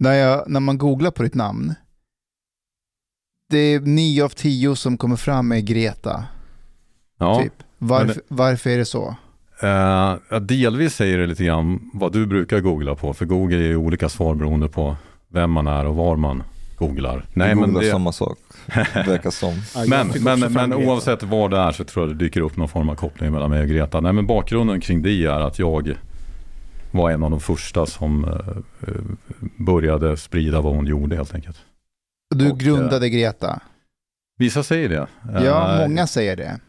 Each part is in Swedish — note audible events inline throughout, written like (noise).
När, jag, när man googlar på ditt namn, det är nio av tio som kommer fram med Greta. Ja, Typ. Varför, Men varför är det så? eh, delvis säger det lite grann vad du brukar googla på, för Google är ju olika svar beroende på vem man är och var man googlar. Nej, men, googlar det, samma sak, verkar som. (laughs) Men, men, men oavsett vad det är så tror jag det dyker upp någon form av koppling mellan mig och Greta. Nej, men bakgrunden kring det är att jag var en av de första som eh, eh, började sprida vad hon gjorde helt enkelt. Du Och, grundade Greta. Vissa säger det. Ja, Eh, många säger det.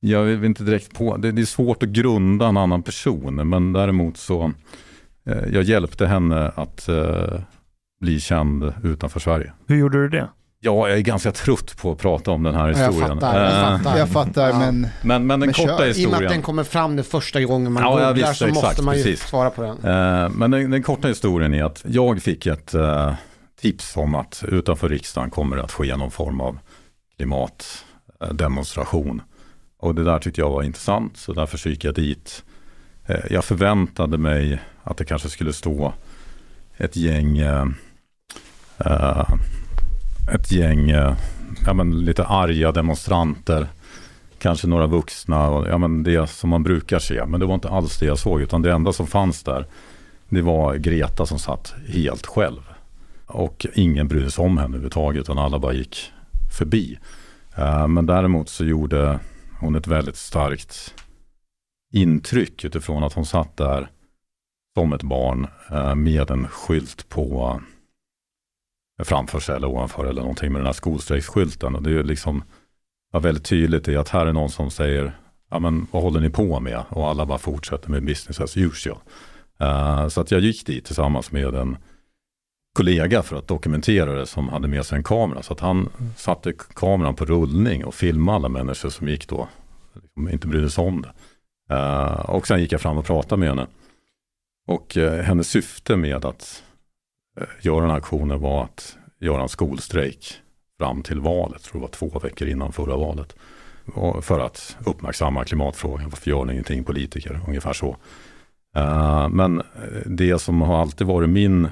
Jag vill inte direkt på, det, är svårt att grunda en annan person, men däremot så, eh, jag hjälpte henne att eh, bli känd utanför Sverige. Hur gjorde du det? Ja, jag är ganska trött på att prata om den här jag historien. fattar, jag Eh, fattar. Jag fattar, Ja. men Men, men den Men kör. korta I och med historien. att den kommer fram det första gången man Ja, googlar visst, så måste exakt, man ju precis. svara på den. Eh, Men den, den korta historien är att jag fick ett eh, tips om att utanför riksdagen kommer det att ske någon form av klimatdemonstration. Och det där tyckte jag var intressant, så därför så gick jag dit. Jag förväntade mig att det kanske skulle stå ett gäng, eh, ett gäng eh, ja, men lite arga demonstranter. Kanske några vuxna, och, ja, men det som man brukar se. Men det var inte alls det jag såg, utan det enda som fanns där, det var Greta som satt helt själv. Och ingen brydde sig om henne överhuvudtaget, utan alla bara gick förbi. Eh, men däremot så gjorde hon ett väldigt starkt intryck utifrån att hon satt där som ett barn eh, med en skylt på framför sig eller ovanför eller någonting med den här skolstrejksskylten. Och det är liksom var väldigt tydligt i att här är någon som säger, ja men vad håller ni på med? Och alla bara fortsätter med business as usual. Uh, så att jag gick dit tillsammans med en kollega för att dokumentera det som hade med sig en kamera. Så att han satte kameran på rullning och filmade alla människor som gick då, liksom inte brydde sig om det. Uh, och sen gick jag fram och pratade med henne. Och uh, hennes syfte med att Eh, göra den här aktionen var att göra en skolstrejk fram till valet, tror det var två veckor innan förra valet. För att uppmärksamma klimatfrågan, varför gör ni ingenting politiker, ungefär så. Eh, men eh, det som har alltid varit min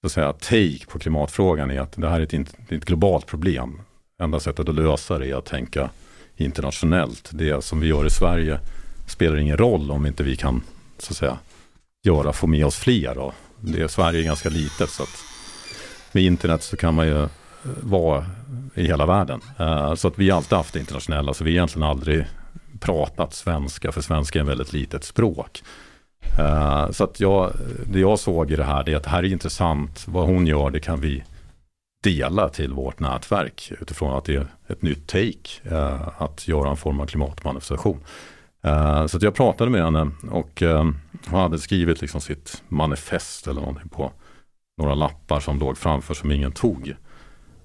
så att säga, take på klimatfrågan är att det här är ett, det är ett globalt problem. Enda sättet att lösa det är att tänka internationellt. Det som vi gör i Sverige spelar ingen roll om inte vi kan så att säga, göra, få med oss fler. Och det, Sverige är ganska litet så att med internet så kan man ju eh, vara i hela världen. Eh, så att vi har alltid haft det internationella, så vi har egentligen aldrig pratat svenska, för svenska är ett väldigt litet språk. Eh, så att jag, det jag såg i det här, det är att det här är intressant, vad hon gör, det kan vi dela till vårt nätverk utifrån att det är ett nytt take att göra en form av klimatmanifestation. Eh, så att jag pratade med henne och eh, hon hade skrivit liksom sitt manifest eller någonting på några lappar som låg framför som ingen tog.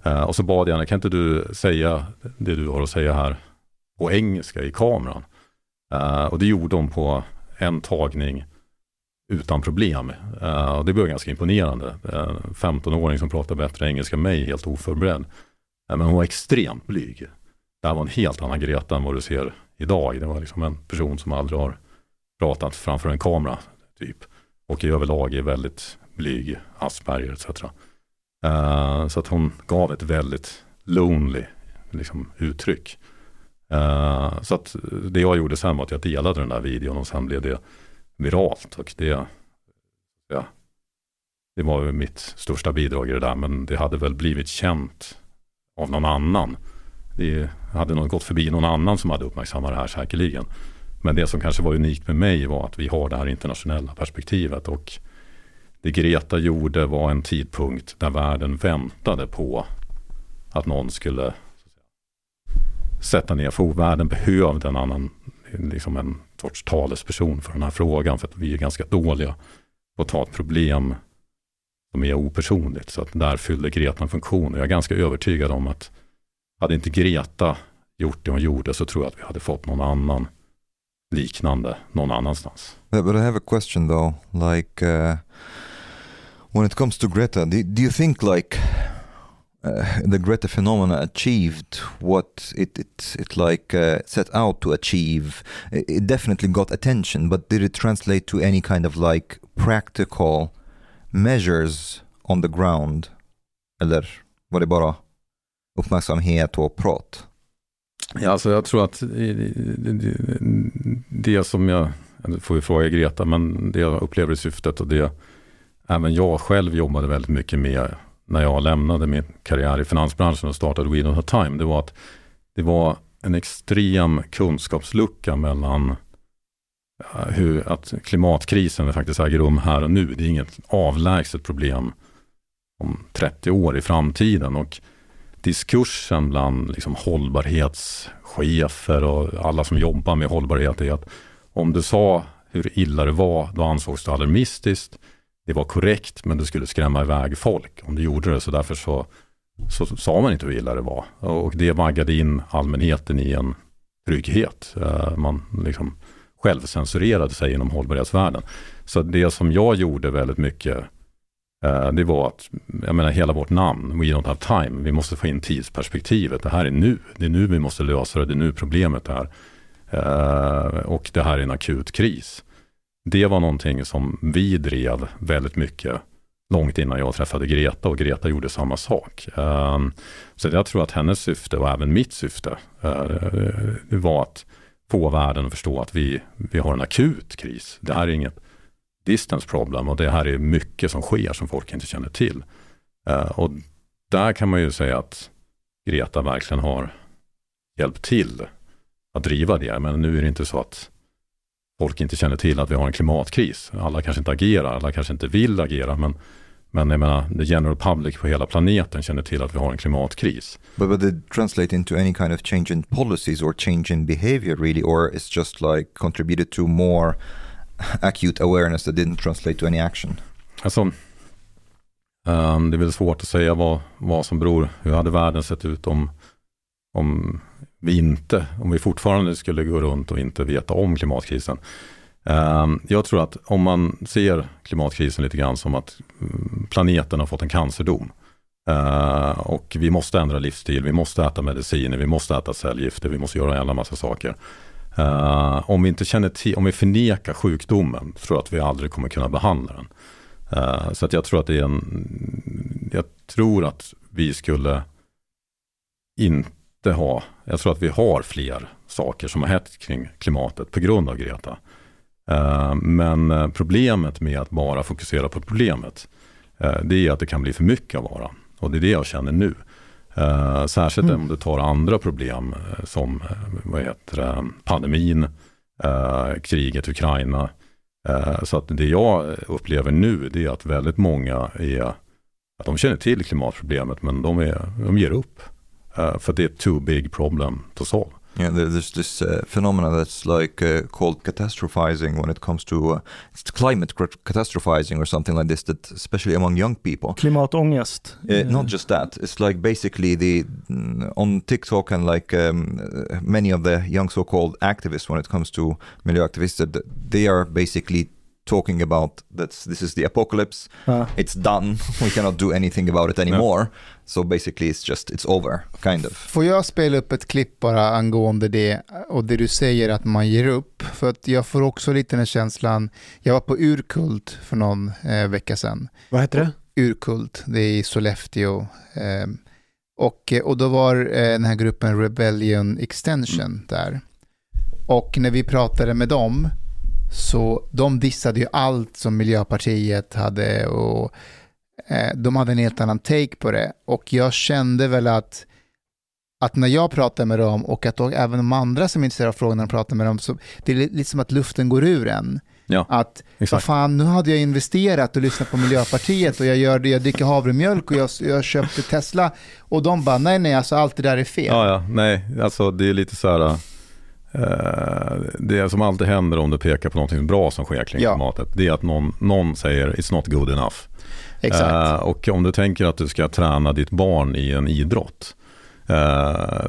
Eh, och så bad jag henne, kan inte du säga det du har att säga här på engelska i kameran? Och det gjorde hon på en tagning utan problem. Och det var ganska imponerande. En 15-åring som pratar bättre engelska än mig, helt oförberedd. Men hon var extremt blyg. Det här var en helt annan Greta än vad du ser idag. Det var liksom en person som aldrig har pratat framför en kamera, typ. Och i överlag är väldigt blyg, Asperger etc. Uh, eh, så att hon gav ett väldigt lonely liksom, uttryck. Uh, så att det jag gjorde sen var att jag delade den där videon och sen blev det viralt. Och det, ja, det var mitt största bidrag i det där, men det hade väl blivit känt av någon annan. Det hade nog gått förbi någon annan som hade uppmärksammat det här säkerligen. Men det som kanske var unikt med mig var att vi har det här internationella perspektivet och det Greta gjorde var en tidpunkt där världen väntade på att någon skulle sätta ner foten. Världen behövde en annan, liksom en sorts talesperson för den här frågan för att vi är ganska dåliga på att ta ett problem som är opersonligt. Så att där fyllde Greta en funktion och jag är ganska övertygad om att hade inte Greta gjort det hon gjorde så tror jag att vi hade fått någon annan liknande någon annanstans. But, but I have a question though, like uh, when it comes to Greta, do, do you think like uh, the Greta phenomena achieved what it it, it like uh, set out to achieve? It, it definitely got attention, but did it translate to any kind of like practical measures on the ground? Eller var det bara uppmärksamhet och prat? Ja, alltså jag tror att det, som jag, det får vi fråga Greta, men det jag upplever i syftet och det även jag själv jobbade väldigt mycket med när jag lämnade min karriär i finansbranschen och startade We Don't Have Time, det var att det var en extrem kunskapslucka mellan eh, hur att klimatkrisen faktiskt äger rum här och nu. Det är inget avlägset problem om 30 år i framtiden. Och diskursen bland liksom hållbarhetschefer och alla som jobbar med hållbarhet är att om du sa hur illa det var, då ansågs det alarmistiskt. Det var korrekt, men det skulle skrämma iväg folk om du gjorde det. Så därför så, så sa man inte hur illa det var. Och det vaggade in allmänheten i en trygghet. Eh, man liksom självcensurerade sig inom hållbarhetsvärlden. Så det som jag gjorde väldigt mycket Eh, det var att, jag menar hela vårt namn, We don't have time, vi måste få in tidsperspektivet. Det här är nu, det är nu vi måste lösa det, det är nu problemet är. Eh, och det här är en akut kris. Det var någonting som vi drev väldigt mycket långt innan jag träffade Greta och Greta gjorde samma sak. Eh, så jag tror att hennes syfte och även mitt syfte det var att få världen att förstå att vi, vi har en akut kris. Det här är inget distance problem och det här är mycket som sker som folk inte känner till. Eh, och där kan man ju säga att Greta verkligen har hjälpt till att driva det. Men nu är det inte så att folk inte känner till att vi har en klimatkris. Alla kanske inte agerar, alla kanske inte vill agera, men, men jag menar, the general public på hela planeten känner till att vi har en klimatkris. But but it translate into any kind of change in policies or change in behavior really, or it's just like contributed to more acute awareness that didn't translate to any action? Alltså, um, det är väl svårt att säga vad, vad som beror, hur hade världen sett ut om, om vi inte, om vi fortfarande skulle gå runt och inte veta om klimatkrisen. Um, jag tror att om man ser klimatkrisen lite grann som att mm, planeten har fått en cancerdom. Uh, och vi måste ändra livsstil, vi måste äta mediciner, vi måste äta cellgifter, vi måste göra en jävla massa saker. Uh, om vi inte känner till, om vi förnekar sjukdomen, tror jag att vi aldrig kommer kunna behandla den. Uh, så att jag tror att det är en, jag tror att vi skulle inte ha, jag tror att vi har fler saker som har hänt kring klimatet på grund av Greta. Uh, men problemet med att bara fokusera på problemet, det är att det kan bli för mycket av vara. Och det är det jag känner nu. Uh, särskilt mm. om du tar andra problem uh, som uh, vad heter pandemin, kriget i Ukraina. så att det jag upplever nu det är att väldigt många är, att de känner till klimatproblemet men de, är, de ger upp. för det är ett too big problem to solve. Yeah, there's this uh, phenomena that's like uh, called catastrophizing when it comes to uh, it's climate catastrophizing or something like this. That especially among young people. Klimatångest. Uh, not just that. It's like basically the mm, on TikTok and like um, many of the young so-called activists when it comes to miljöaktivister, they are basically talking about that this is the apocalypse. Uh. It's done. (laughs) We cannot do anything about it anymore. No. So basically it's just, it's over, kind of. Får jag spela upp ett klipp bara angående det och det du säger att man ger upp? För att jag får också lite den känslan, jag var på Urkult för någon eh, vecka sedan. Vad heter det? Urkult, det är i Sollefteå. Eh, och, och då var eh, den här gruppen Rebellion Extension mm. där. Och när vi pratade med dem så de dissade ju allt som Miljöpartiet hade och eh, de hade en helt annan take på det. Och jag kände väl att, att när jag pratar med dem och att då, även de andra som är intresserade av frågorna pratar med dem, så det är lite som att luften går ur en. Ja, att, vad fan, nu hade jag investerat och lyssnat på Miljöpartiet och jag, gör det, jag dricker havremjölk och jag, jag köpte Tesla. Och de bara, nej nej, alltså allt det där är fel. Ja, ja, nej, alltså det är lite så här, det som alltid händer om du pekar på något bra som sker kring ja. klimatet, det är att någon, någon säger it's not good enough. Exakt. Uh, och om du tänker att du ska träna ditt barn i en idrott, uh,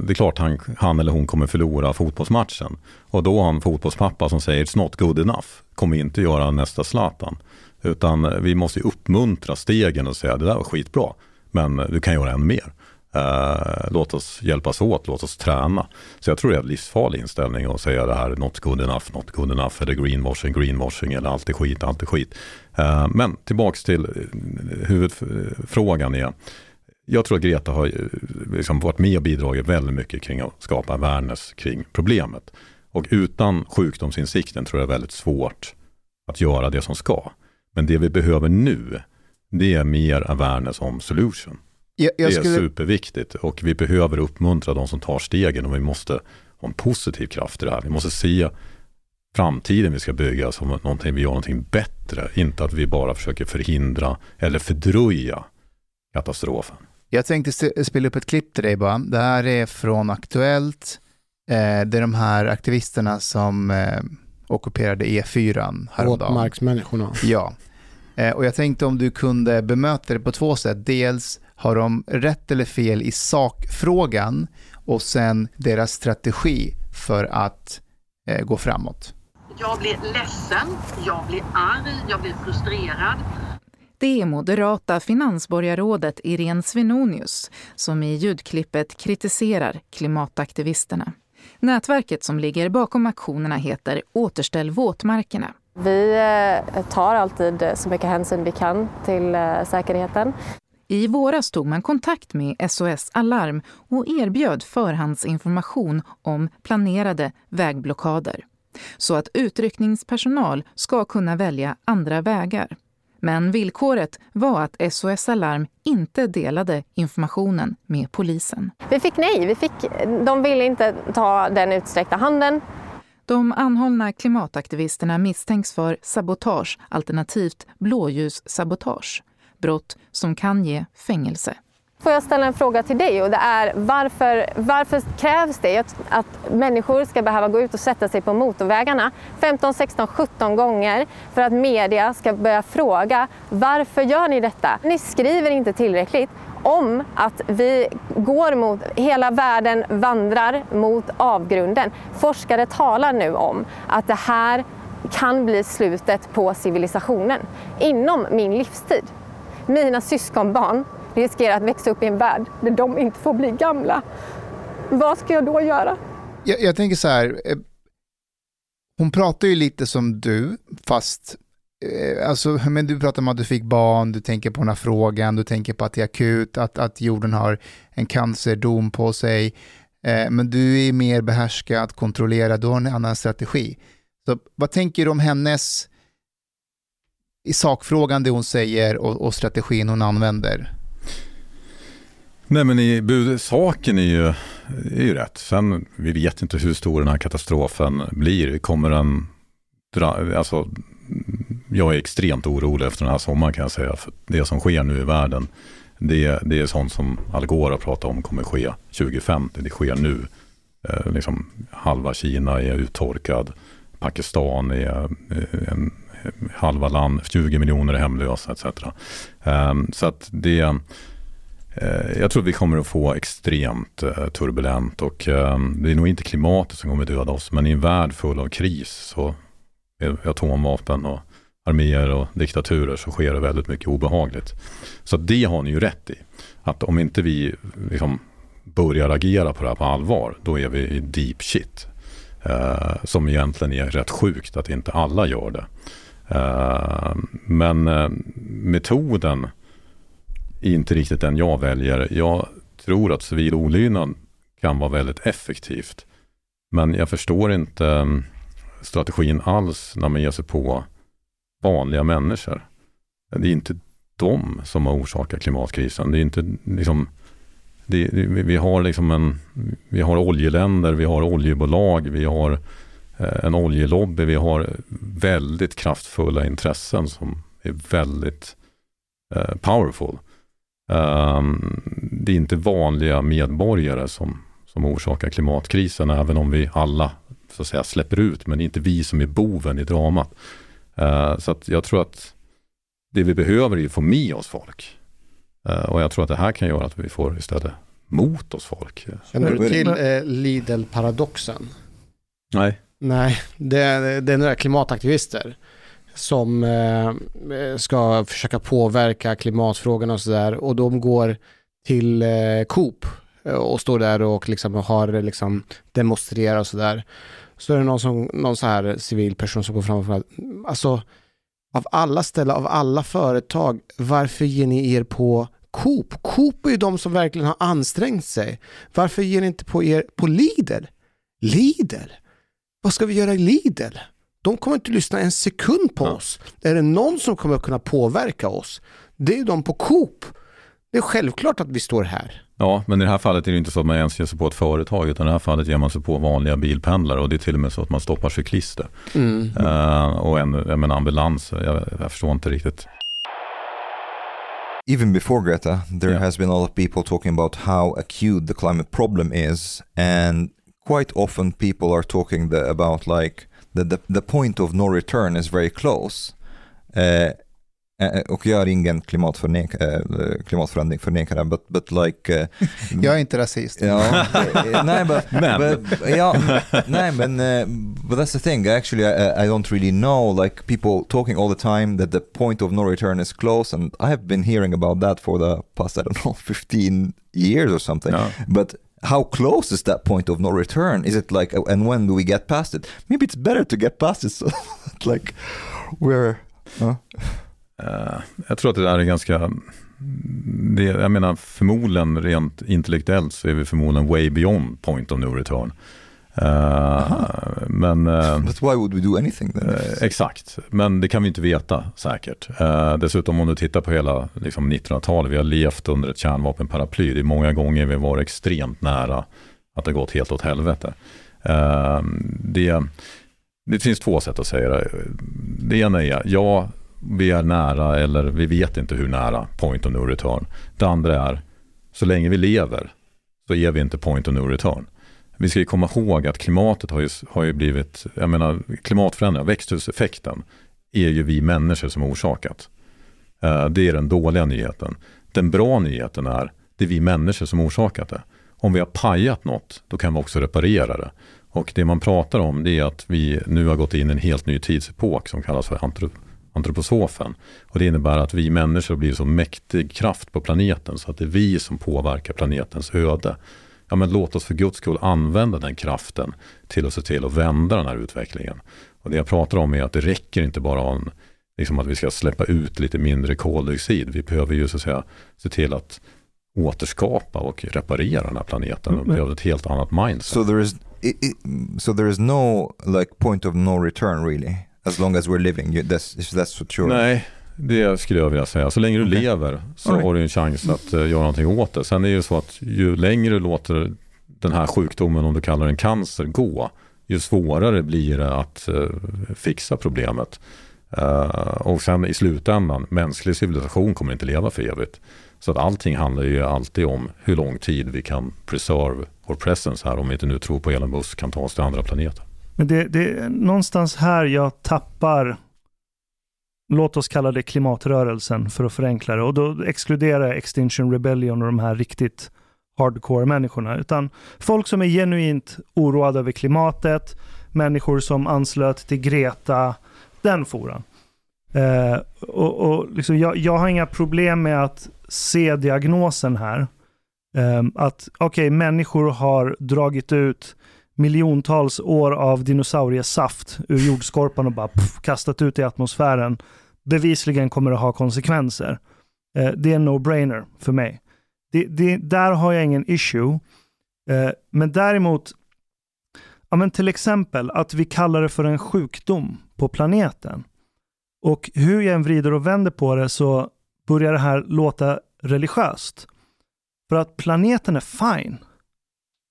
det är klart han, han eller hon kommer förlora fotbollsmatchen. Och då har en fotbollspappa som säger it's not good enough, kommer inte göra nästa Zlatan. Utan vi måste uppmuntra stegen och säga det där var skitbra, men du kan göra ännu mer. Eh, låt oss hjälpas åt, låt oss träna. Så jag tror det är en livsfarlig inställning att säga det här, not good enough, not good enough, eller greenwashing, greenwashing, eller allt är skit, allt är skit. Eh, men tillbaks till eh, huvudfrågan är, jag tror att Greta har eh, liksom varit med och bidragit väldigt mycket kring att skapa awareness kring problemet. Och utan sjukdomsinsikten tror jag det är väldigt svårt att göra det som ska. Men det vi behöver nu, det är mer awareness om solution. Jag, jag det skulle, är superviktigt och vi behöver uppmuntra de som tar stegen och vi måste ha en positiv kraft i det här. Vi måste se framtiden vi ska bygga som någonting, vi gör någonting bättre. Inte att vi bara försöker förhindra eller fördröja katastrofen. jag tänkte spela upp ett klipp till dig bara. Det här är från Aktuellt. Eh, det är de här aktivisterna som eh, ockuperade E4 häromdagen. Våtmarksmänniskorna. Ja, eh, och jag tänkte om du kunde bemöta det på två sätt. Dels har de rätt eller fel i sakfrågan och sen deras strategi för att eh, gå framåt. Jag blir ledsen, jag blir arg, jag blir frustrerad. Det är moderata finansborgarrådet Irene Svenonius som i ljudklippet kritiserar klimataktivisterna. Nätverket som ligger bakom aktionerna heter Återställ våtmarkerna. Vi eh, tar alltid så mycket hänsyn vi kan till eh, säkerheten. I våras tog man kontakt med SOS Alarm och erbjöd förhandsinformation om planerade vägblockader så att utryckningspersonal ska kunna välja andra vägar. Men villkoret var att SOS Alarm inte delade informationen med polisen. Vi fick nej, vi fick, de ville inte ta den utsträckta handen. De anhållna klimataktivisterna misstänks för sabotage alternativt blåljussabotage. Brott som kan ge fängelse. Får jag ställa en fråga till dig och det är varför, varför krävs det att, att människor ska behöva gå ut och sätta sig på motorvägarna 15, 16, 17 gånger för att media ska börja fråga varför gör ni detta? Ni skriver inte tillräckligt om att vi går mot, hela världen vandrar mot avgrunden. Forskare talar nu om att det här kan bli slutet på civilisationen inom min livstid. Mina syskonbarn riskerar att växa upp i en värld där de inte får bli gamla. Vad ska jag då göra? Jag, jag tänker så här, eh, hon pratar ju lite som du, fast eh, Alltså, men du pratar om att du fick barn, du tänker på den här frågan, du tänker på att det är akut, att, att jorden har en cancerdom på sig. Eh, men du är mer behärskad, kontrollerad, du har en annan strategi. Så vad tänker du om hennes, i sakfrågan det hon säger och, och strategin hon använder? Nej men i, bud- saken är ju, är ju rätt. Sen, vi vet inte hur stor den här katastrofen blir. Kommer den, dra, alltså, jag är extremt orolig efter den här sommaren kan jag säga. För det som sker nu i världen, det, det är sånt som Al Gore har pratat om kommer ske 2050. Det sker nu. Eh, liksom, halva Kina är uttorkad. Pakistan är eh, en, halva land, 20 miljoner är hemlösa etc. Ehm, så att det eh, Jag tror vi kommer att få extremt eh, turbulent och ehm, det är nog inte klimatet som kommer döda oss men i en värld full av kris så med atomvapen och arméer och diktaturer så sker det väldigt mycket obehagligt. Så det har ni ju rätt i. Att om inte vi liksom börjar agera på det här på allvar då är vi i deep shit. Eh, som egentligen är rätt sjukt att inte alla gör det. Eh, men eh, metoden är inte riktigt den jag väljer. Jag tror att civil olydnad kan vara väldigt effektivt. Men jag förstår inte mm, strategin alls när man ger sig på vanliga människor. Det är inte de som har orsakat klimatkrisen. Det är inte liksom det, det, vi vi har liksom en, vi har oljeländer, vi har oljebolag, vi har eh, en oljelobby, vi har väldigt kraftfulla intressen som är väldigt eh, powerful. Um, det är inte vanliga medborgare som, som orsakar klimatkrisen, även om vi alla så att säga, släpper ut, men det är inte vi som är boven i dramat. Uh, så att jag tror att det vi behöver är att få med oss folk. Uh, och jag tror att det här kan göra att vi får istället mot oss folk. Känner du till eh, Lidl-paradoxen? Nej. Nej, det är, det är några klimataktivister som eh, ska försöka påverka klimatfrågan och sådär och de går till eh, Coop eh, och står där och liksom har liksom demonstrerar och sådär. Så är det någon, som, någon så här civil person som går fram och frågar, alltså av alla ställen, av alla företag, varför ger ni er på Coop? Coop är ju de som verkligen har ansträngt sig. Varför ger ni inte på er på Lidl? Lidl? Vad ska vi göra i Lidl? De kommer inte lyssna en sekund på Ja. oss. Är det någon som kommer kunna påverka oss? Det är ju de på Coop. Det är självklart att vi står här. Ja, men i det här fallet är det inte så att man ens ger sig på ett företag, utan i det här fallet ger man sig på vanliga bilpendlare och det är till och med så att man stoppar cyklister. Eh, och en, jag menar ambulanser, jag, jag förstår inte riktigt. even before Greta, there Yeah. has been a lot of people talking about how acute the climate problem is, and quite often people are talking the, about like the, the the point of no return is very close. Uh, och jag är ingen klimatförnek, eh, klimatförändringsförnekare, but, but like... eh, (laughs) Jag är inte rasist. Ja, (laughs) nej, but, (laughs) Men. but, ja, nej, men uh, but that's the thing. Actually, I, I don't really know. Like people talking all the time that the point of no return is close, and I have been hearing about that for the past I don't know 15 years or something. Ja. But how close is that point of no return? Is it like, and when do we get past it? Maybe it's better to get past it, so (laughs) like we're. Uh, Uh, jag tror att det där är ganska, det, jag menar förmodligen rent intellektuellt så är vi förmodligen way beyond point of no return. Eh, men eh, but why would we do anything then? Eh, exakt, men det kan vi inte veta säkert. Eh, dessutom om du tittar på hela liksom, 1900-talet, vi har levt under ett kärnvapenparaply. Det är många gånger vi varit extremt nära att det gått helt åt helvete. Det, det finns två sätt att säga det. Det ena är, ja, vi är nära eller vi vet inte hur nära point of no return. Det andra är, så länge vi lever så är vi inte point of no return. Vi ska ju komma ihåg att klimatet har ju, har ju blivit, jag menar klimatförändringar, växthuseffekten är ju vi människor som har orsakat. Eh, det är den dåliga nyheten. Den bra nyheten är, det är vi människor som har orsakat det. Om vi har pajat något, då kan vi också reparera det. Och det man pratar om det är att vi nu har gått in i en helt ny tidsepok som kallas för antrop antroposofen. Och det innebär att vi människor blir så mäktig kraft på planeten så att det är vi som påverkar planetens öde. Ja men låt oss för guds skull använda den kraften till att se till att vända den här utvecklingen. Och det jag pratar om är att det räcker inte bara om liksom att vi ska släppa ut lite mindre koldioxid. Vi behöver ju så att säga se till att återskapa och reparera den här planeten. Och Men- behöver ett helt annat mindset. So there is, i i so there is no like point of no return really, as long as we're living. That's that's what you're. Nej, det skulle jag vilja säga. Så länge du Okej. lever så right. har du en chans att eh, göra någonting åt det. Sen är det ju så att ju längre du låter den här sjukdomen, om du kallar den cancer, gå, ju svårare blir det att eh, fixa problemet. Eh, och sen i slutändan, mänsklig civilisation kommer inte leva för evigt. Så att allting handlar ju alltid om hur lång tid vi kan preserve vår presence här, om vi inte nu tror på Elon Musk kan ta oss till andra planeter. Men det, det är någonstans här jag tappar, låt oss kalla det klimatrörelsen för att förenkla det. Och då exkluderar jag Extinction Rebellion och de här riktigt hardcore människorna. Utan folk som är genuint oroade över klimatet, människor som anslöt till Greta, den foran. Eh, och, och liksom jag, jag har inga problem med att se diagnosen här. Eh, att okej, människor har dragit ut miljontals år av dinosauriesaft ur jordskorpan och bara pff, kastat ut i atmosfären. Bevisligen kommer det ha konsekvenser. Eh, det är en no-brainer för mig. Det, det, där har jag ingen issue. Eh, men däremot, ja, men till exempel att vi kallar det för en sjukdom på planeten. Och hur jag än vrider och vänder på det så börjar det här låta religiöst. För att planeten är fine.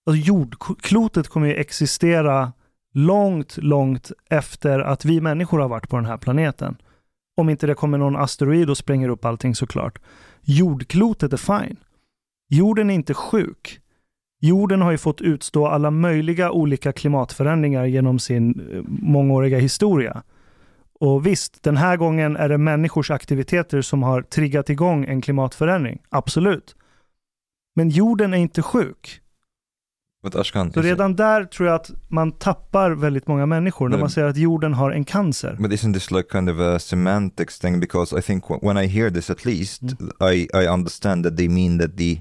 Alltså jordklotet kommer ju existera långt, långt efter att vi människor har varit på den här planeten. Om inte det kommer någon asteroid och spränger upp allting såklart. Jordklotet är fine. Jorden är inte sjuk. Jorden har ju fått utstå alla möjliga olika klimatförändringar genom sin eh, mångåriga historia. Och visst, den här gången är det människors aktiviteter som har triggat igång en klimatförändring. Absolut. Men jorden är inte sjuk. But Ashkan, Så redan där tror jag att man tappar väldigt många människor när Men- man säger att jorden har en cancer. But isn't this like kind of a semantics thing? Because I think wh- when I hear this, at least Mm. I I understand that they mean that the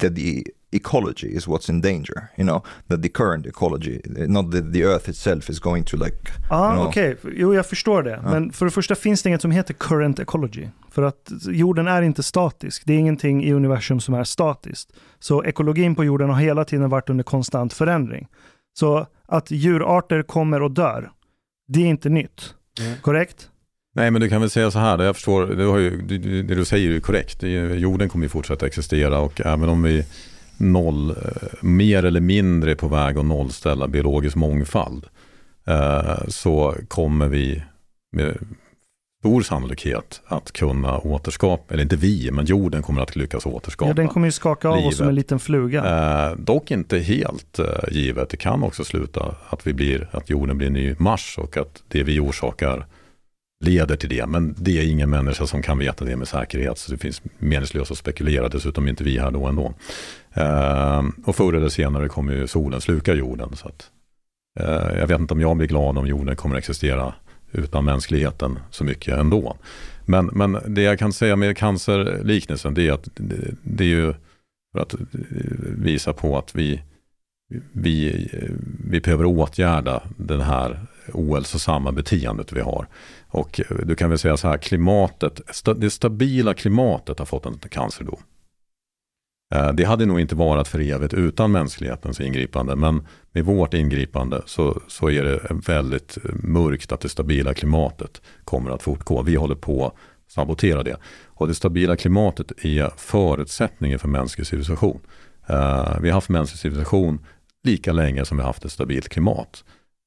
that the ecology is what's in danger. You know that the current ecology, not that the Earth itself is going to like. Ja, Ja. okej. Jo, jag förstår det. Ja. Men för det första finns det inget som heter current ecology. För att jorden är inte statisk. Det är ingenting i universum som är statiskt. Så ekologin på jorden har hela tiden varit under konstant förändring. Så att djurarter kommer och dör, det är inte nytt. Mm. Korrekt? Nej, men du kan väl säga så här, jag förstår, det, har ju, det, du säger är ju korrekt. Jorden kommer ju fortsätta existera och även om vi noll, eh, mer eller mindre på väg att nollställa biologisk mångfald eh, så kommer vi med stor sannolikhet att kunna återskapa, eller inte vi, men jorden kommer att lyckas återskapa. Ja, den kommer ju skaka av oss som en livet. liten fluga. Eh, dock inte helt givet. Det kan också sluta att, vi blir, att jorden blir ny Mars och att det vi orsakar leder till det. Men det är ingen människa som kan veta det med säkerhet. Så det finns meningslöst att spekulera. Dessutom är inte vi här då ändå. Eh, och förr eller senare kommer ju solen sluka jorden. Så att, eh, jag vet inte om jag blir glad om jorden kommer att existera utan mänskligheten så mycket ändå. Men, men det jag kan säga med cancerliknelsen det är att det, det är ju för att eh, visa på att vi, vi, vi behöver åtgärda den här ohälsosamma beteendet vi har. Och eh, du kan väl säga så här, klimatet, det stabila klimatet har fått en cancerdom. Eh, det hade nog inte varit för evigt utan mänsklighetens ingripande, men med vårt ingripande så, så är det väldigt eh, mörkt att det stabila klimatet kommer att fortgå. Vi håller på att sabotera det. Och det stabila klimatet är förutsättningen för mänsklig civilisation. Vi har haft mänsklig civilisation lika länge som vi har haft ett stabilt klimat.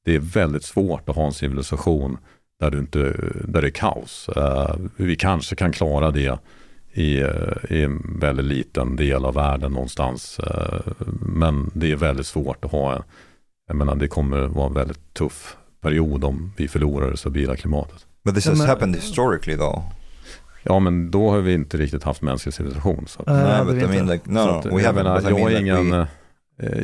Det är väldigt svårt att ha en civilisation där, du inte, där det är kaos. Eh, vi kanske kan klara det i, eh, i en väldigt liten del av världen någonstans. Eh, men det är väldigt svårt att ha en, jag menar det kommer vara en väldigt tuff period om vi förlorar det stabila klimatet. But this has men- happened historically though. Ja men då har vi inte riktigt haft mänsklig civilisation. Så att, Nej, like no, no we jag, haven't. menar, jag, är like ingen, we, eh,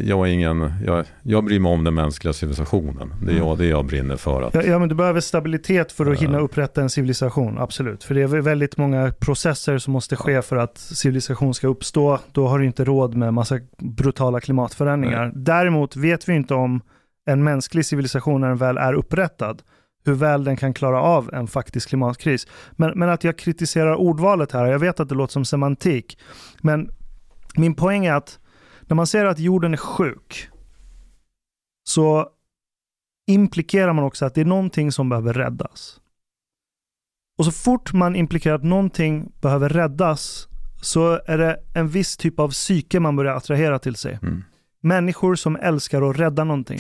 jag är ingen, jag, jag bryr mig om den mänskliga civilisationen. Det är Mm. jag, det jag brinner för. Att, Ja, ja, men du behöver stabilitet för att hinna upprätta en civilisation, absolut. För det är väldigt många processer som måste ske för att civilisation ska uppstå. Då har du inte råd med massa brutala klimatförändringar. Däremot vet vi inte om en mänsklig civilisation när den väl är upprättad, hur väl den kan klara av en faktisk klimatkris. Men, men att jag kritiserar ordvalet här, jag vet att det låter som semantik, men min poäng är att när man säger att jorden är sjuk, så implikerar man också att det är någonting som behöver räddas. Och så fort man implikerar att någonting behöver räddas så är det en viss typ av psyke man börjar attrahera till sig. mm. Människor som älskar att rädda någonting.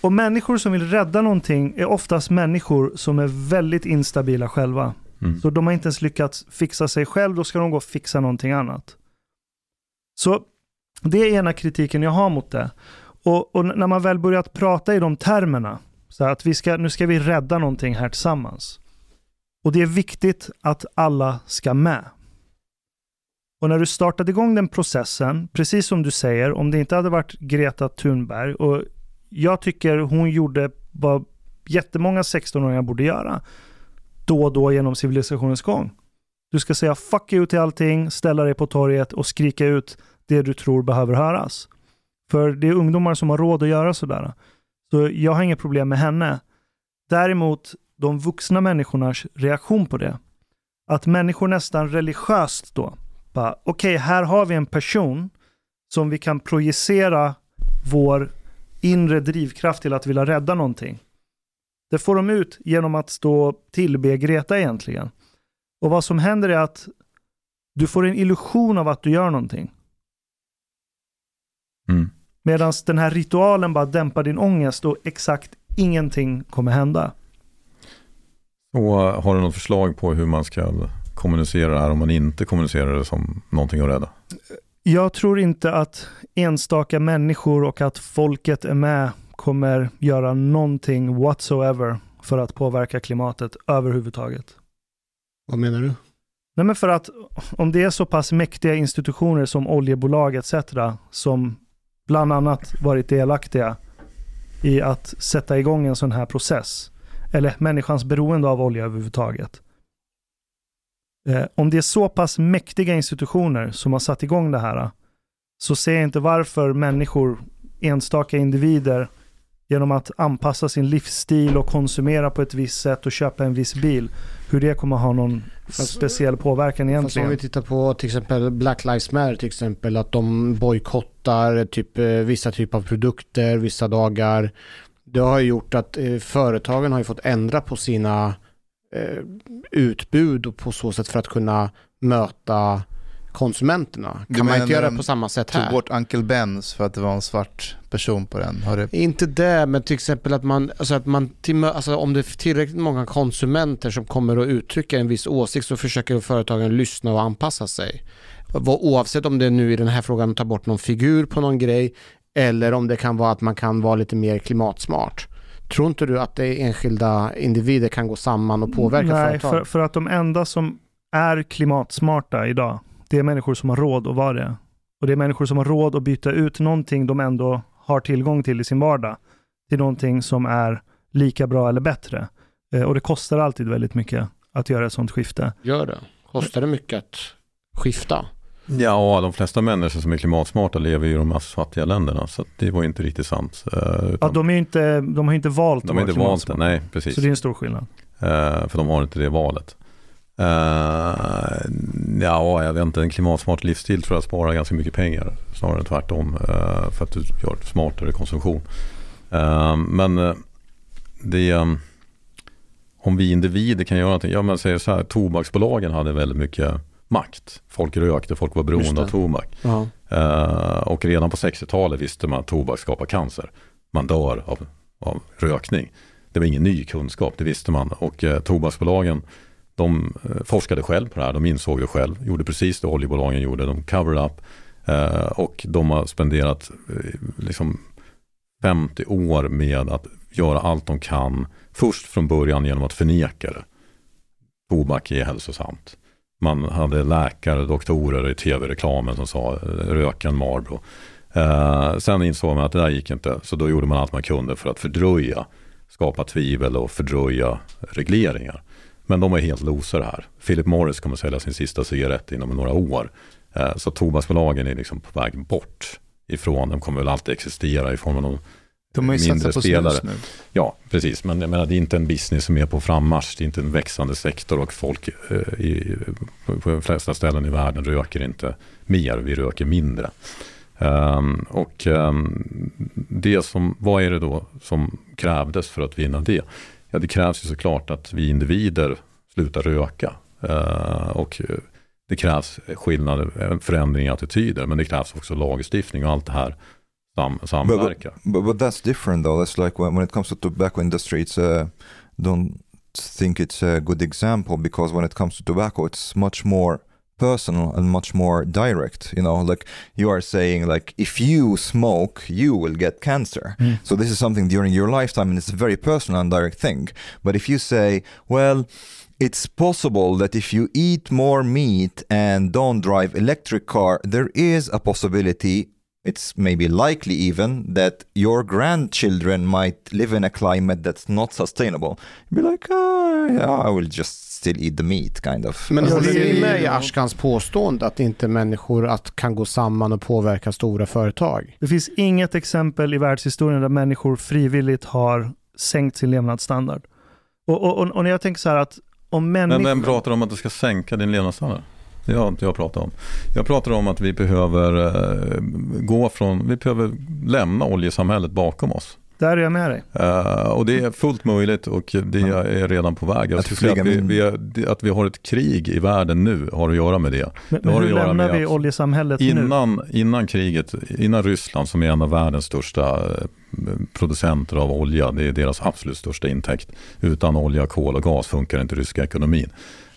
Och människor som vill rädda någonting är oftast människor som är väldigt instabila själva. Mm. Så de har inte ens lyckats fixa sig själv, då ska de gå och fixa någonting annat. Så det är ena kritiken jag har mot det. Och, och när man väl börjat prata i de termerna, så att vi ska, nu ska vi rädda någonting här tillsammans. Och det är viktigt att alla ska med. Och när du startade igång den processen, precis som du säger, om det inte hade varit Greta Thunberg, och jag tycker hon gjorde vad jättemånga 16-åringar borde göra, då och då genom civilisationens gång. Du ska säga fuck you till allting, ställa dig på torget och skrika ut det du tror behöver höras. För det är ungdomar som har råd att göra sådär. Så jag har inget problem med henne. Däremot de vuxna människornas reaktion på det. Att människor nästan religiöst då, bara okej, här har vi en person som vi kan projicera vår inre drivkraft till att vilja rädda någonting. Det får de ut genom att stå och tillbe Greta egentligen. Och vad som händer är att du får en illusion av att du gör någonting. Mm. Medan den här ritualen bara dämpar din ångest och exakt ingenting kommer hända. Och har du något förslag på hur man ska kommunicera det här om man inte kommunicerar det som någonting att rädda? Jag tror inte att enstaka människor och att folket är med kommer göra någonting whatsoever för att påverka klimatet överhuvudtaget. Vad menar du? Nej men för att om det är så pass mäktiga institutioner som oljebolag etc. som bland annat varit delaktiga i att sätta igång en sån här process. Eller människans beroende av olja överhuvudtaget. Eh, om det är så pass mäktiga institutioner som har satt igång det här, så ser jag inte varför människor, enstaka individer, genom att anpassa sin livsstil och konsumera på ett visst sätt och köpa en viss bil, hur det kommer ha någon Fast- speciell påverkan Fast om egentligen. vi tittar på till exempel Black Lives Matter till exempel, att de bojkottar typ, eh, vissa typer av produkter vissa dagar. Det har gjort att eh, företagen har ju fått ändra på sina eh, utbud och på så sätt för att kunna möta konsumenterna. Du Kan man menar inte göra de det på samma sätt Tog här? bort Uncle Ben's för att det var en svart person på den. Har det... Inte det, men till exempel att man, alltså att man alltså om det är tillräckligt många konsumenter som kommer att uttrycka en viss åsikt så försöker företagen lyssna och anpassa sig. Oavsett om det är nu i den här frågan att ta bort någon figur på någon grej eller om det kan vara att man kan vara lite mer klimatsmart. Tror inte du att det är enskilda individer kan gå samman och påverka Nej, företag? för, för att de enda som är klimatsmarta idag, det är människor som har råd att vara det. Och det är människor som har råd att byta ut någonting de ändå har tillgång till i sin vardag till någonting som är lika bra eller bättre. Eh, och det kostar alltid väldigt mycket att göra ett sånt skifte. Gör det. Kostar det mycket att skifta? Ja, de flesta människor som är klimatsmarta lever ju i de mest fattiga länderna. Så det var inte riktigt sant. Eh, Ja, utan de, är inte, de har inte valt de att har vara inte valt det, nej precis. Så det är en stor skillnad. Eh, för de har inte det valet. Eh, ja, jag vet inte, en klimatsmart livsstil tror jag sparar ganska mycket pengar. Snarare än tvärtom. eh, för att du gör smartare konsumtion. Eh, men det eh, om vi individer kan göra någonting. Ja, men säger så här, tobaksbolagen hade väldigt mycket makt. Folk rökte, folk var beroende av tobak. Ja. Eh, och redan på 60-talet visste man att tobak skapar cancer. Man dör av, av rökning. Det var ingen ny kunskap, det visste man. Och eh, tobaksbolagen, de eh, forskade själv på det här, de insåg det själv, gjorde precis det oljebolagen gjorde, de covered up. Eh, och de har spenderat eh, liksom 50 år med att göra allt de kan, först från början genom att förneka det. Tobak är hälsosamt. Man hade läkare, doktorer i tv-reklamen som sa röken rök en Marlboro. Eh, sen insåg man att det där gick inte, så då gjorde man allt man kunde för att fördröja, skapa tvivel och fördröja regleringar. Men de är helt loser här. Philip Morris kommer sälja sin sista cigarett inom några år. Eh, så tobaksbolagen är liksom på väg bort ifrån, de kommer väl alltid existera i form av någon De har ju mindre på spelare. snus nu. Ja, precis. Men jag menar, det är inte en business som är på frammarsch. Det är inte en växande sektor och folk eh, i, på de flesta ställen i världen röker inte mer. Vi röker mindre. Ehm, och ehm, det som, vad är det då som krävdes för att vinna det? Ja, det krävs ju såklart att vi individer slutar röka. Eh, och eh, det krävs skillnader, en förändring i attityder. Men det krävs också lagstiftning och allt det här sam, samverkar. But, but that's different though. That's like when, when it comes to tobacco industry, it's uh, don't think it's a good example because when it comes to tobacco, it's much more personal and much more direct. You know, like you are saying, like if you smoke, you will get cancer. Hmm. So this is something during your lifetime, and it's a very personal and direct thing. But if you say, well, it's possible that if you eat more meat and don't drive electric car, there is a possibility it's maybe likely even that your grandchildren might live in a climate that's not sustainable. You'd be like, oh, yeah, I will just still eat the meat, kind of. Men Alltså, håller det är ni med i Ashkans påstående att inte människor att kan gå samman och påverka stora företag? Det finns inget exempel i världshistorien där människor frivilligt har sänkt sin levnadsstandard. Och, och, och, och när jag tänker så här att om människor... Men vem pratar om att du ska sänka din levnadsstandard? Det har inte jag pratat om. Jag pratar om att vi behöver eh, gå från, vi behöver lämna oljesamhället bakom oss. Där är jag med dig. Eh, och det är fullt möjligt och det är redan på väg. Jag Att att vi, vi är, att vi har ett krig i världen nu har att göra med det. Men, Det har men att hur göra lämnar med vi oljesamhället nu? Innan, innan kriget, innan Ryssland som är en av världens största eh, producenter av olja, det är deras absolut största intäkt. Utan olja, kol och gas funkar inte ryska ekonomin.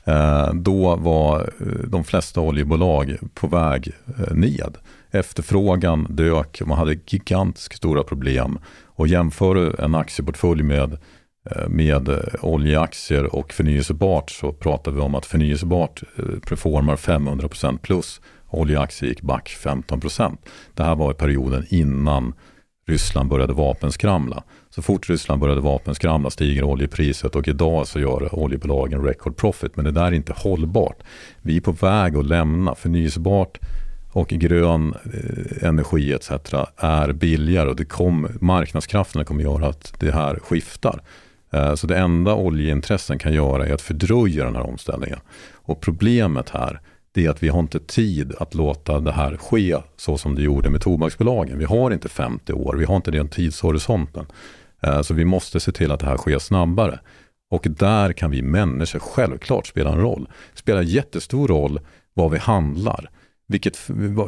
Eh, Då var de flesta oljebolag på väg ned. Efterfrågan dök, man hade gigantiskt stora problem. Och jämför du en aktieportfölj med, eh, med eh, oljeaktier och förnyelsebart så pratar vi om att förnyelsebart eh, performar 500% plus oljeaktier gick back 15%. Det här var i perioden innan Ryssland började vapenskramla. Så fort Ryssland började vapenskramla stiger oljepriset och idag så gör oljebolagen record profit. Men det där är inte hållbart. Vi är på väg att lämna förnyelsebart och grön eh, energi etc. är billigare och det kom, marknadskrafterna kommer göra att det här skiftar. Eh, så det enda oljeintressen kan göra är att fördröja den här omställningen. Och problemet här det är att vi har inte tid att låta det här ske så som det gjorde med tobaksbolagen. Vi har inte 50 år, vi har inte den tidshorisonten. Eh, så vi måste se till att det här sker snabbare. Och där kan vi människor självklart spela en roll. Det spelar jättestor roll vad vi handlar, vilket,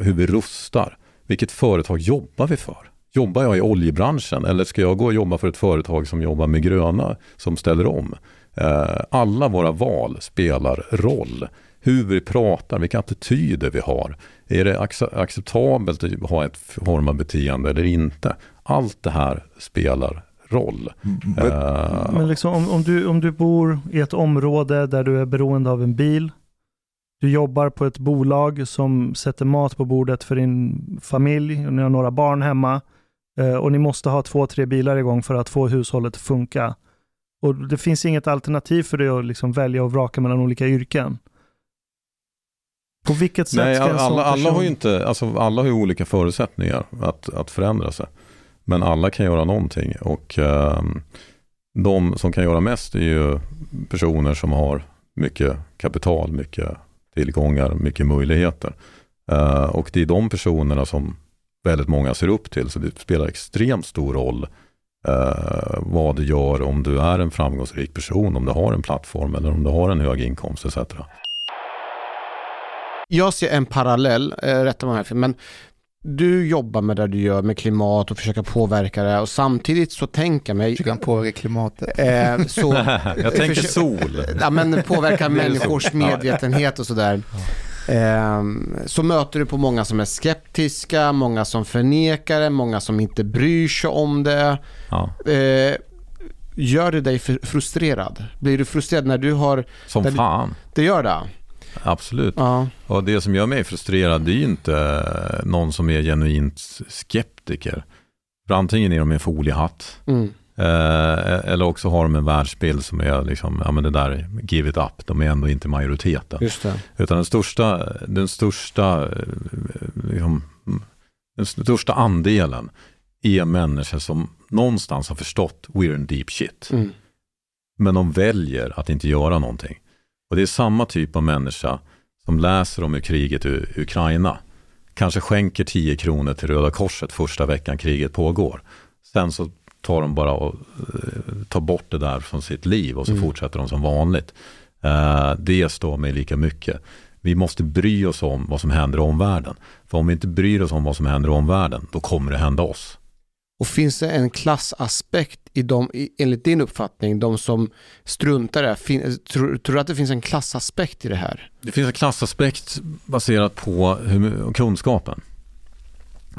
hur vi rustar, vilket företag jobbar vi för? Jobbar jag i oljebranschen eller ska jag gå och jobba för ett företag som jobbar med gröna, som ställer om? Eh, alla våra val spelar roll hur vi pratar, vilka attityder vi har. Är det acceptabelt att ha ett form av beteende eller inte? Allt det här spelar roll. Men, uh, men liksom, om, om, du, om du bor i ett område där du är beroende av en bil, du jobbar på ett bolag som sätter mat på bordet för din familj, och ni har några barn hemma uh, och ni måste ha två, tre bilar igång för att få hushållet att funka. Och det finns inget alternativ för dig att liksom välja och vraka mellan olika yrken. På vilket sätt Nej, ska en alla, person... alla har ju inte, alltså alla har olika förutsättningar att, att förändra sig. Men alla kan göra någonting och eh, de som kan göra mest är ju personer som har mycket kapital, mycket tillgångar, mycket möjligheter. Eh, och det är de personerna som väldigt många ser upp till, så det spelar extremt stor roll eh, vad du gör om du är en framgångsrik person, om du har en plattform eller om du har en hög inkomst etc. Jag ser en parallell, eh, rätta mig här, men du jobbar med det du gör med klimat och försöker påverka det och samtidigt så tänker jag mig... Försöker han påverka klimatet? Eh, så, (laughs) jag tänker sol. Ja, men påverka (laughs) människors medvetenhet och sådär. Eh, så möter du på många som är skeptiska, många som förnekar det, många som inte bryr sig om det. Ja. Eh, gör det dig frustrerad? Blir du frustrerad när du har... Som fan. Du, det gör det? Absolut. Ja. Och det som gör mig frustrerad det är ju inte någon som är genuint skeptiker. För antingen är de en foliehatt. Mm. Eh, eller också har de en världsbild som är liksom, ja men det där, give it up, de är ändå inte majoriteten. Just det. Utan den största, den största, eh, liksom, den största andelen är människor som någonstans har förstått we're in deep shit. Mm. Men de väljer att inte göra någonting. Och det är samma typ av människa som läser om hur kriget i Ukraina kanske skänker 10 kronor till Röda Korset första veckan kriget pågår. Sen så tar de bara och uh, tar bort det där från sitt liv och så mm. fortsätter de som vanligt. Uh, det står mig lika mycket. Vi måste bry oss om vad som händer i omvärlden. För om vi inte bryr oss om vad som händer i omvärlden, då kommer det hända oss. Och finns det en klassaspekt i de, enligt din uppfattning, de som struntar i det? Fin, tror, tror, du att det finns en klassaspekt i det här? Det finns en klassaspekt baserat på hur, kunskapen.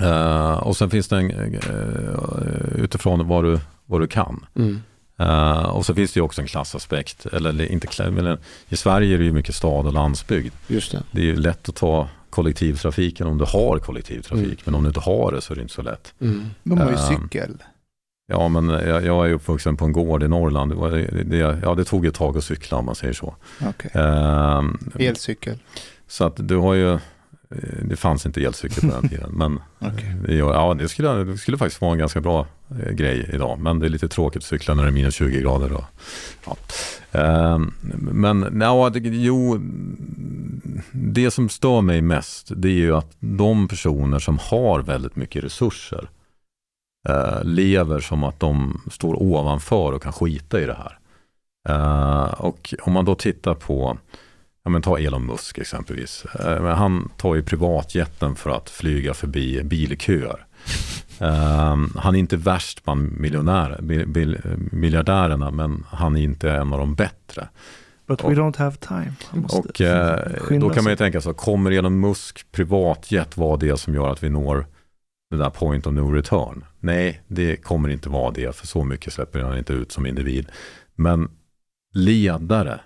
Uh, och sen finns det en, uh, utifrån vad du, vad du kan. Mm. Uh, och så finns det också en klassaspekt, eller inte, men i Sverige är det ju mycket stad och landsbygd. Just det. det är ju lätt att ta kollektivtrafiken om du har kollektivtrafik. Mm. Men om du inte har det så är det inte så lätt. Mm. De har ju uh, cykel. Ja, men jag, jag är uppvuxen på en gård i Norrland. Det, det, ja, det tog ett tag att cykla om man säger så. Okay. Uh, Elcykel. Så att du har ju, det fanns inte elcykel på den (laughs) tiden. Men okay. ja, det, skulle, det skulle faktiskt vara en ganska bra eh, grej idag. Men det är lite tråkigt att cykla när det är minus 20 grader. Och, ja. uh, men ja, det, jo, det som stör mig mest det är ju att de personer som har väldigt mycket resurser uh, lever som att de står ovanför och kan skita i det här. Uh, och om man då tittar på Ja, men ta Elon Musk exempelvis. Eh, han tar ju privatjetten för att flyga förbi bilköer. Um, han är inte värst bland miljonärer, miljardärerna, men han är inte en av de bättre. But we don't have time. Och eh, då kan man ju tänka så, kommer Elon Musk privatjet vara det som gör att vi når det där point of no return? Nej, det kommer inte vara det, för så mycket släpper han inte ut som individ. Men ledare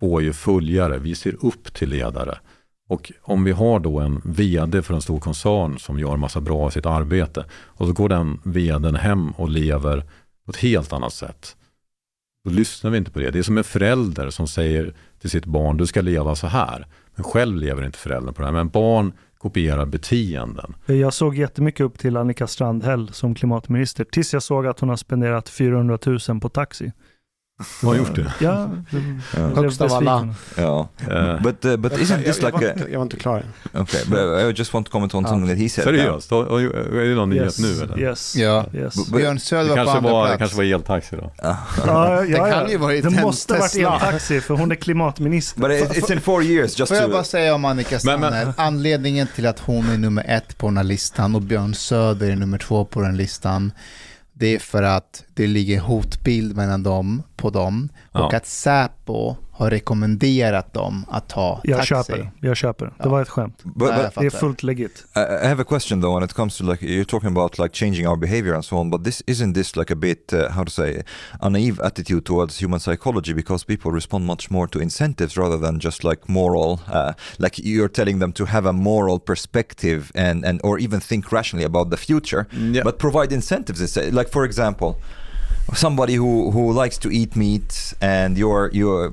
får ju följare, vi ser upp till ledare. Och om vi har då en vd för en stor koncern som gör massa bra i sitt arbete och så går den vdn hem och lever på ett helt annat sätt. Då lyssnar vi inte på det. Det är som en förälder som säger till sitt barn, du ska leva så här. Men själv lever inte föräldern på det här. Men barn kopierar beteenden. Jag såg jättemycket upp till Annika Strandhäll som klimatminister, tills jag såg att hon har spenderat 400 000 på taxi. Har gjort det? Ja. Högst av alla. But uh, but isn't this jag, jag, like a jag var inte klar än. okay? But I just want to comment on something that he said. seriöst? Är det någon nyhet nu eller? Yes. Ja. yes. Björn Söder var på kanske andra var, det plats. kanske var eltaxi då? Ja, ja, Det kan ju varit det måste varit Tesla. eltaxi för hon är klimatminister. But it, it's in four years. Just Får jag bara säga om Annika Strandhäll, anledningen till att hon är nummer ett på den här listan och Björn Söder är nummer två på den listan, det är för att det ligger hotbild mellan dem på dem och Ja. att Säpo har rekommenderat dem att ta Jag taxi. köper det. Jag köper det. Det var ett skämt. but, but Det är fullt legit. I have a question though when it comes to like you're talking about like changing our behavior and so on, but this isn't this like a bit uh, how to say a naive attitude towards human psychology because people respond much more to incentives rather than just like moral uh, like you're telling them to have a moral perspective and and or even think rationally about the future, Yeah. but provide incentives. Like for example. Somebody who, who likes to eat meat, and you're you're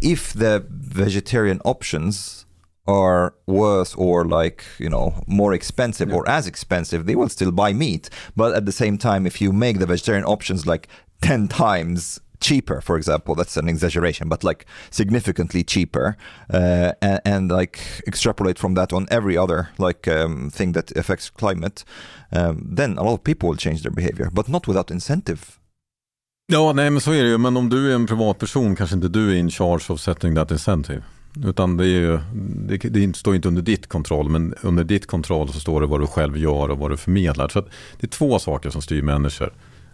if the vegetarian options are worse or like you know more expensive or as expensive they will still buy meat. But at the same time if you make the vegetarian options like 10 times cheaper for example that's an exaggeration but like significantly cheaper uh, and, and like extrapolate from that on every other like um, thing that affects climate um, then a lot of people will change their behavior but not without incentive Ja, nej men så är det ju. Men om du är en privatperson kanske inte du är in charge of setting that incentive. Utan det, är ju, det, det står inte under ditt kontroll, men under ditt kontroll så står det vad du själv gör och vad du förmedlar. Så det är två saker som styr människor.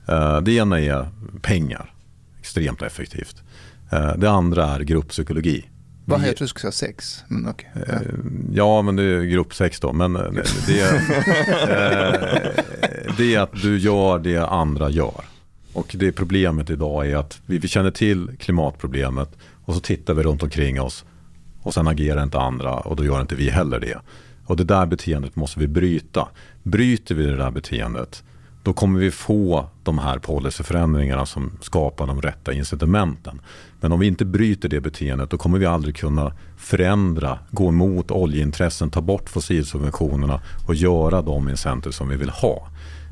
Eh, det ena är pengar, extremt effektivt. Eh, det andra är grupppsykologi. Vad Vi- jag tror du skulle säga sex, men okej. Ja. Ja, men det är grupp 6 då. Men eh, det (laughs) det är att du gör det andra gör. Och det problemet idag är att vi, vi känner till klimatproblemet och så tittar vi runt omkring oss och sen agerar inte andra och då gör inte vi heller det. Och det där beteendet måste vi bryta. Bryter vi det där beteendet då kommer vi få de här policyförändringarna som skapar de rätta incitamenten. Men om vi inte bryter det beteendet då kommer vi aldrig kunna förändra, gå emot oljeintressen, ta bort fossilsubventionerna och göra de incitament som vi vill ha.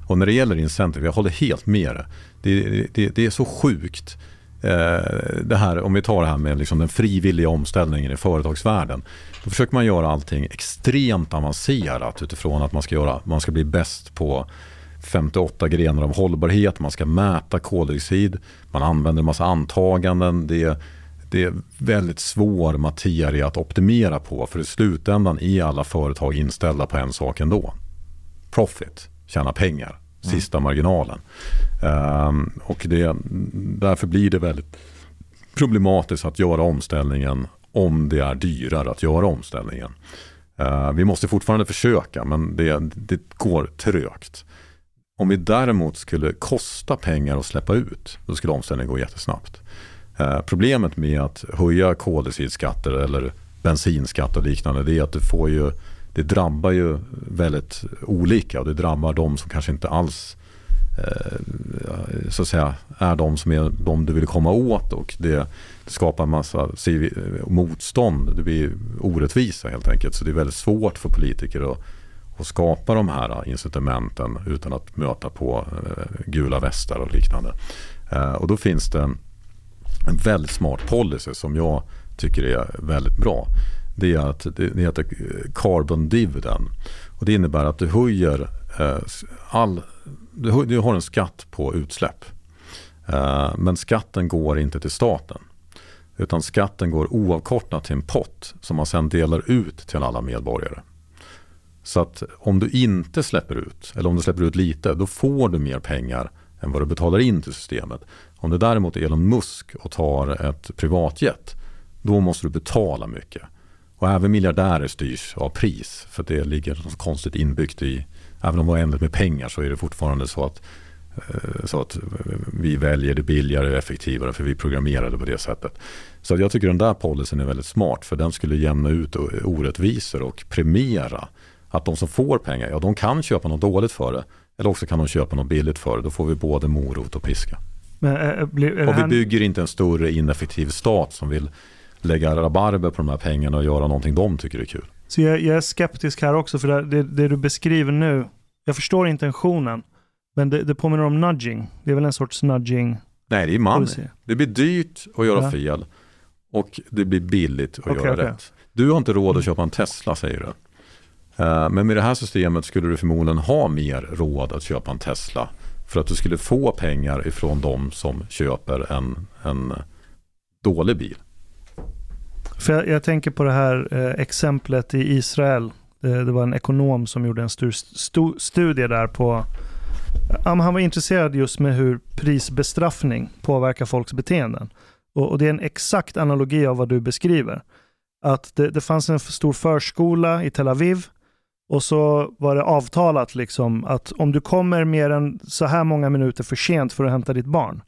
Och när det gäller incentive, jag håller helt med det. Det, det, det är så sjukt. Eh, det här, om vi tar det här med liksom den frivilliga omställningen i företagsvärlden. Då försöker man göra allting extremt avancerat utifrån att man ska, göra, man ska bli bäst på 58 grenar av hållbarhet, man ska mäta koldioxid, man använder en massa antaganden. Det det är väldigt svår materia att optimera på för i slutändan är alla företag inställda på en sak ändå. Profit, tjäna pengar, sista marginalen. Ehm, och det, därför blir det väldigt problematiskt att göra omställningen om det är dyrare att göra omställningen. Eh, vi måste fortfarande försöka men det, det går trögt. Om vi däremot skulle kosta pengar att släppa ut, då skulle omställningen gå jättesnabbt. Eh, problemet med att höja koldioxidskatter eller bensinskatt och liknande, det är att det får ju, det drabbar ju väldigt olika och det drabbar de som kanske inte alls eh, så att säga är de som är de du vill komma åt och det, det skapar en massa motstånd. Det blir orättvisa helt enkelt. Så det är väldigt svårt för politiker att, att skapa de här incitamenten utan att möta på eh, gula västar och liknande. Eh, och då finns det en väldigt smart policy som jag tycker är väldigt bra. Det är att det heter carbon dividend. Och det innebär att du höjer eh, all, du, har en skatt på utsläpp. Eh, men skatten går inte till staten. Utan skatten går oavkortat till en pott som man sen delar ut till alla medborgare. Så att om du inte släpper ut, eller om du släpper ut lite, då får du mer pengar än vad du betalar in till systemet. Om det däremot är Elon Musk och tar ett privatjet, då måste du betala mycket. Och även miljardärer styrs av pris, för det ligger något konstigt inbyggt i, även om det var ändligt med pengar så är det fortfarande så att eh, så att vi väljer det billigare och effektivare för vi programmerade på det sättet. Så jag tycker den där policyn är väldigt smart för den skulle jämna ut orättvisor och premiera att de som får pengar, ja de kan köpa något dåligt för det eller också kan de köpa något billigt för det. Då får vi både morot och piska. Men, äh, blir, och vi bygger inte en större ineffektiv stat som vill lägga rabarber på de här pengarna och göra någonting de tycker är kul. Så jag, jag är skeptisk här också, för det, det, det, du beskriver nu, jag förstår intentionen, men det, det påminner om nudging. Det är väl en sorts nudging? Nej, det är money. Det blir dyrt att göra ja. fel och det blir billigt att okay, göra okay. rätt. Du har inte råd att köpa en Tesla, säger du. Eh, men med det här systemet skulle du förmodligen ha mer råd att köpa en Tesla för att du skulle få pengar ifrån de som köper en, en dålig bil. För jag, jag tänker på det här eh, exemplet i Israel. Det, det, var en ekonom som gjorde en stu, stu, studie där på han var intresserad just med hur prisbestraffning påverkar folks beteenden. Och, och det är en exakt analogi av vad du beskriver. Att det, det fanns en stor förskola i Tel Aviv och så var det avtalat liksom att om du kommer mer än så här många minuter för sent för att hämta ditt barn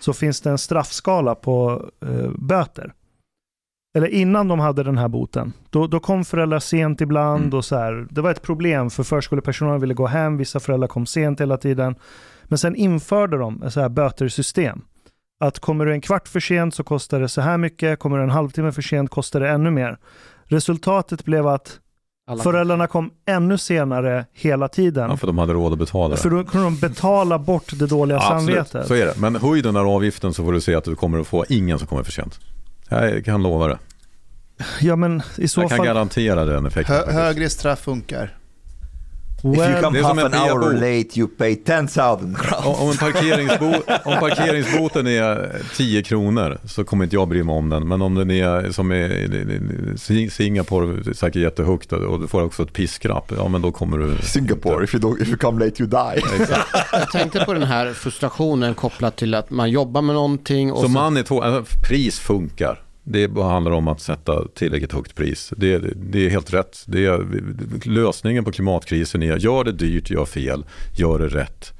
så finns det en straffskala på eh, böter. Eller innan de hade den här boten, då, då kom föräldrar sent ibland mm. och så här. Det var ett problem för förskolepersonalen ville gå hem, vissa föräldrar kom sent hela tiden. Men sen införde de ett så här bötersystem. Att kommer du en kvart för sent så kostar det så här mycket, kommer du en halvtimme för sent kostar det ännu mer. Resultatet blev att alla. Föräldrarna kom ännu senare hela tiden. Ja, för de hade råd att betala det. För då kunde de betala bort det dåliga ja, samvetet. så är det. Men höj den här avgiften så får du se att du kommer att få ingen som kommer för sent. Jag kan lova det. Ja, men i så Jag fall... kan garantera den effekten. Hö högre straff funkar. Well, If you come half an hour late you pay 10,000 crowns. Om, parkeringsbo (laughs) om parkeringsboten är 10 kronor så kommer inte jag bry mig om den. Men om den är som i Singapore, säkert jättehögt och du får också ett piskrapp, ja men då kommer du... Singapore, if you, if you come late you die. jag tänkte på den här frustrationen kopplat till att man jobbar med någonting. Och så, så... man är två, alltså, pris funkar. Det handlar om att sätta tillräckligt högt pris. Det, det är helt rätt. Det är, lösningen på klimatkrisen är gör det dyrt, gör fel, gör det rätt.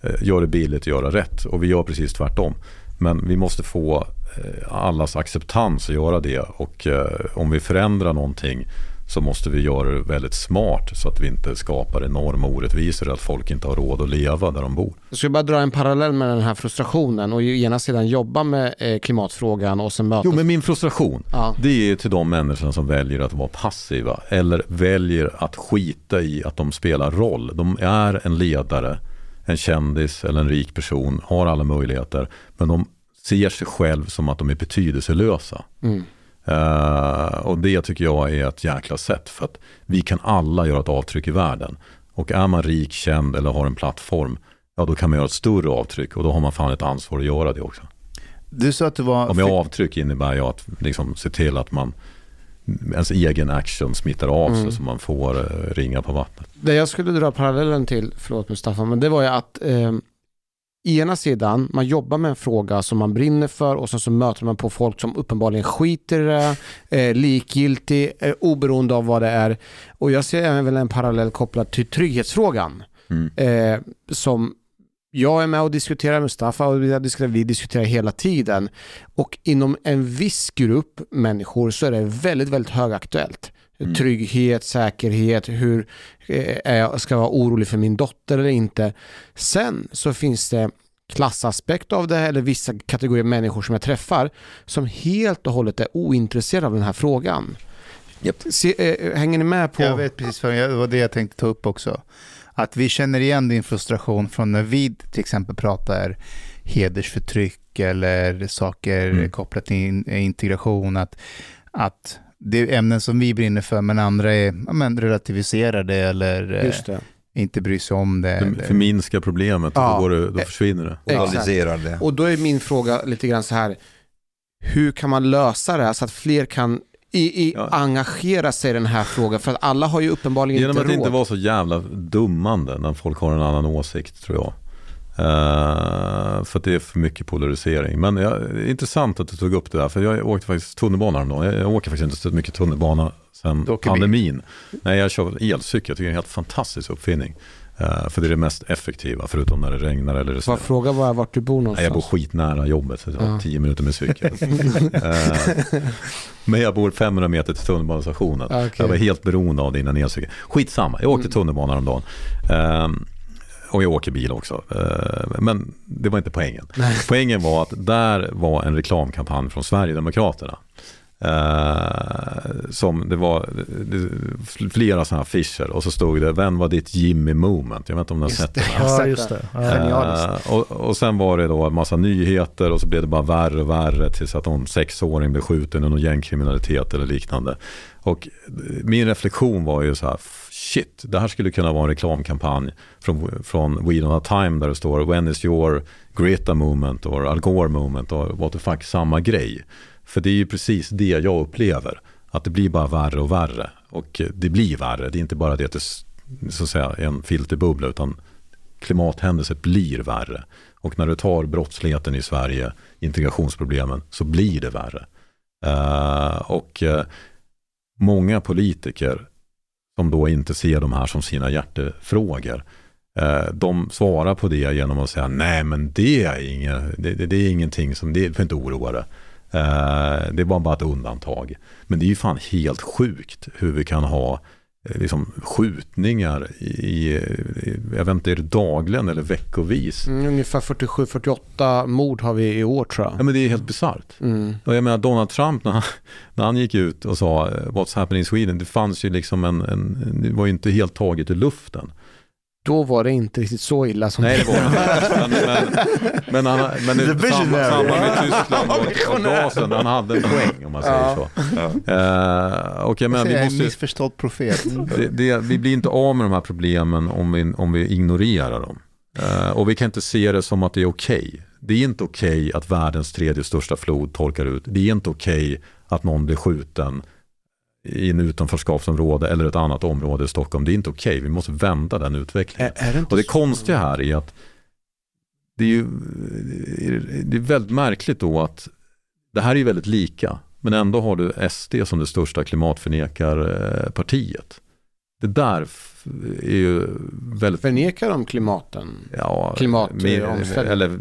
Eh, gör det billigt, göra rätt. Och vi gör precis tvärtom. Men vi måste få eh, allas acceptans att göra det. Och eh, om vi förändrar någonting så måste vi göra det väldigt smart så att vi inte skapar enorma orättvisor att folk inte har råd att leva där de bor. Jag skulle bara dra en parallell med den här frustrationen och ena sidan jobba med eh, klimatfrågan och sen möta... Jo, men min frustration, ja. det är till de människorna som väljer att vara passiva eller väljer att skita i att de spelar roll. De är en ledare, en kändis eller en rik person, har alla möjligheter, men de ser sig själv som att de är betydelselösa. Mm. Uh, och det tycker jag är ett jäkla sätt för att vi kan alla göra ett avtryck i världen. Och är man rik, känd eller har en plattform, ja då kan man göra ett större avtryck och då har man fan ett ansvar att göra det också. Du sa att du var... Och med avtryck innebär jag att liksom se till att man ens egen action smittar av sig mm. så man får uh, ringa på vattnet. Det jag skulle dra parallellen till, förlåt Mustafa, men det var ju att eh, ena sidan, man jobbar med en fråga som man brinner för och sen så möter man på folk som uppenbarligen skiter i det, eh, likgiltig, eh, oberoende av vad det är. Och jag ser även en parallell kopplad till trygghetsfrågan. Mm. Eh, som jag är med och diskuterar, Mustafa och vi diskuterar, vi diskuterar hela tiden. Och inom en viss grupp människor så är det väldigt, väldigt högaktuellt. Mm. Trygghet, säkerhet, hur eh, jag ska vara orolig för min dotter eller inte. Sen så finns det klassaspekt av det eller vissa kategorier människor som jag träffar som helt och hållet är ointresserade av den här frågan. Yep. Se, äh, hänger ni med på? Jag vet precis, vad det var det jag tänkte ta upp också. Att vi känner igen din frustration från när vi till exempel pratar hedersförtryck eller saker mm. kopplat till integration. Att, att det är ämnen som vi brinner för, men andra är ja, men, relativiserade eller eh, inte bryr sig om det. Du förminskar problemet och ja. då, det, då försvinner det. Exakt. det. Och då är min fråga lite grann så här, hur kan man lösa det här så att fler kan i, i ja. engagera sig i den här frågan? För att alla har ju uppenbarligen Genom inte råd. Genom att inte vara så jävla dummande när folk har en annan åsikt tror jag. Uh, för att det är för mycket polarisering. Men ja, intressant att du tog upp det där. För jag åkte faktiskt tunnelbana häromdagen. Jag, jag åker faktiskt inte så mycket tunnelbana sen pandemin. Nej, jag kör elcykel. Jag tycker det är en helt fantastisk uppfinning. Eh, för det är det mest effektiva, förutom när det regnar eller det snöar. Fråga bara vart du bor Nej, någonstans. jag bor skitnära jobbet, så jag har Ja. tio minuter med cykel. (laughs) Eh, Men jag bor 500 meter till tunnelbanestationen. Ja, okej. Jag var helt beroende av det innan elcykel. Skitsamma, jag åkte Mm. tunnelbana häromdagen. Um, och jag åker bil också. Eh, men det var inte poängen. Nej. Poängen var att där var en reklamkampanj från Sverigedemokraterna. Eh, som det var det, flera sådana affischer och så stod det Vem var ditt Jimmy moment? Jag vet inte om ni har sett det. Ja, just det. Ja. Eh, och, och sen var det då en massa nyheter och så blev det bara värre och värre tills att någon sexåring blev skjuten i någon gängkriminalitet eller liknande. Och min reflektion var ju så här, shit, det här skulle kunna vara en reklamkampanj från, från We Don't Have Time där det står When is your Greta moment or Al Gore moment och what the fuck, samma grej. För det är ju precis det jag upplever, att det blir bara värre och värre. Och det blir värre, det är inte bara det att det så att säga, är en filterbubbla utan klimathändelser blir värre. Och när du tar brottsligheten i Sverige, integrationsproblemen, så blir det värre. Uh, och uh, många politiker som då inte ser de här som sina hjärtefrågor, uh, de svarar på det genom att säga nej men det är, inget, det, det, det är ingenting som, det får inte oroa dig. Eh, det var bara ett undantag. Men det är ju fan helt sjukt hur vi kan ha eh, liksom, skjutningar i, i, jag vet inte, är det dagligen eller veckovis? Mm, ungefär 47-48 mord har vi i år tror jag. Ja men det är helt bisarrt. Mm. Och jag menar Donald Trump när han, när han gick ut och sa eh, What's happening in Sweden, det fanns ju liksom en, en det var ju inte helt taget ur luften. Då var det inte riktigt så illa som Nej det var. Men, men, men, han, men det, samma, samma med Tyskland och, och gasen, han hade en poäng om man säger Ja. så. Eh, och jag menar, jag vi en måste ju- missförstådd profet. (laughs) det, det, vi blir inte av med de här problemen om vi, om vi ignorerar dem. Eh, och vi kan inte se det som att det är okej. Det är inte okej att världens tredje största flod torkar ut. Det är inte okej att någon blir skjuten i en utanförskapsområde eller ett annat område i Stockholm. Det är inte okej. Vi måste vända den utvecklingen. Är, är det Och det så? konstiga här är att det är ju det är väldigt märkligt då att det här är ju väldigt lika. Men ändå har du SD som det största klimatförnekarpartiet. Det där är ju väldigt... Förnekar de klimaten? Ja, Klimatomställning. Eller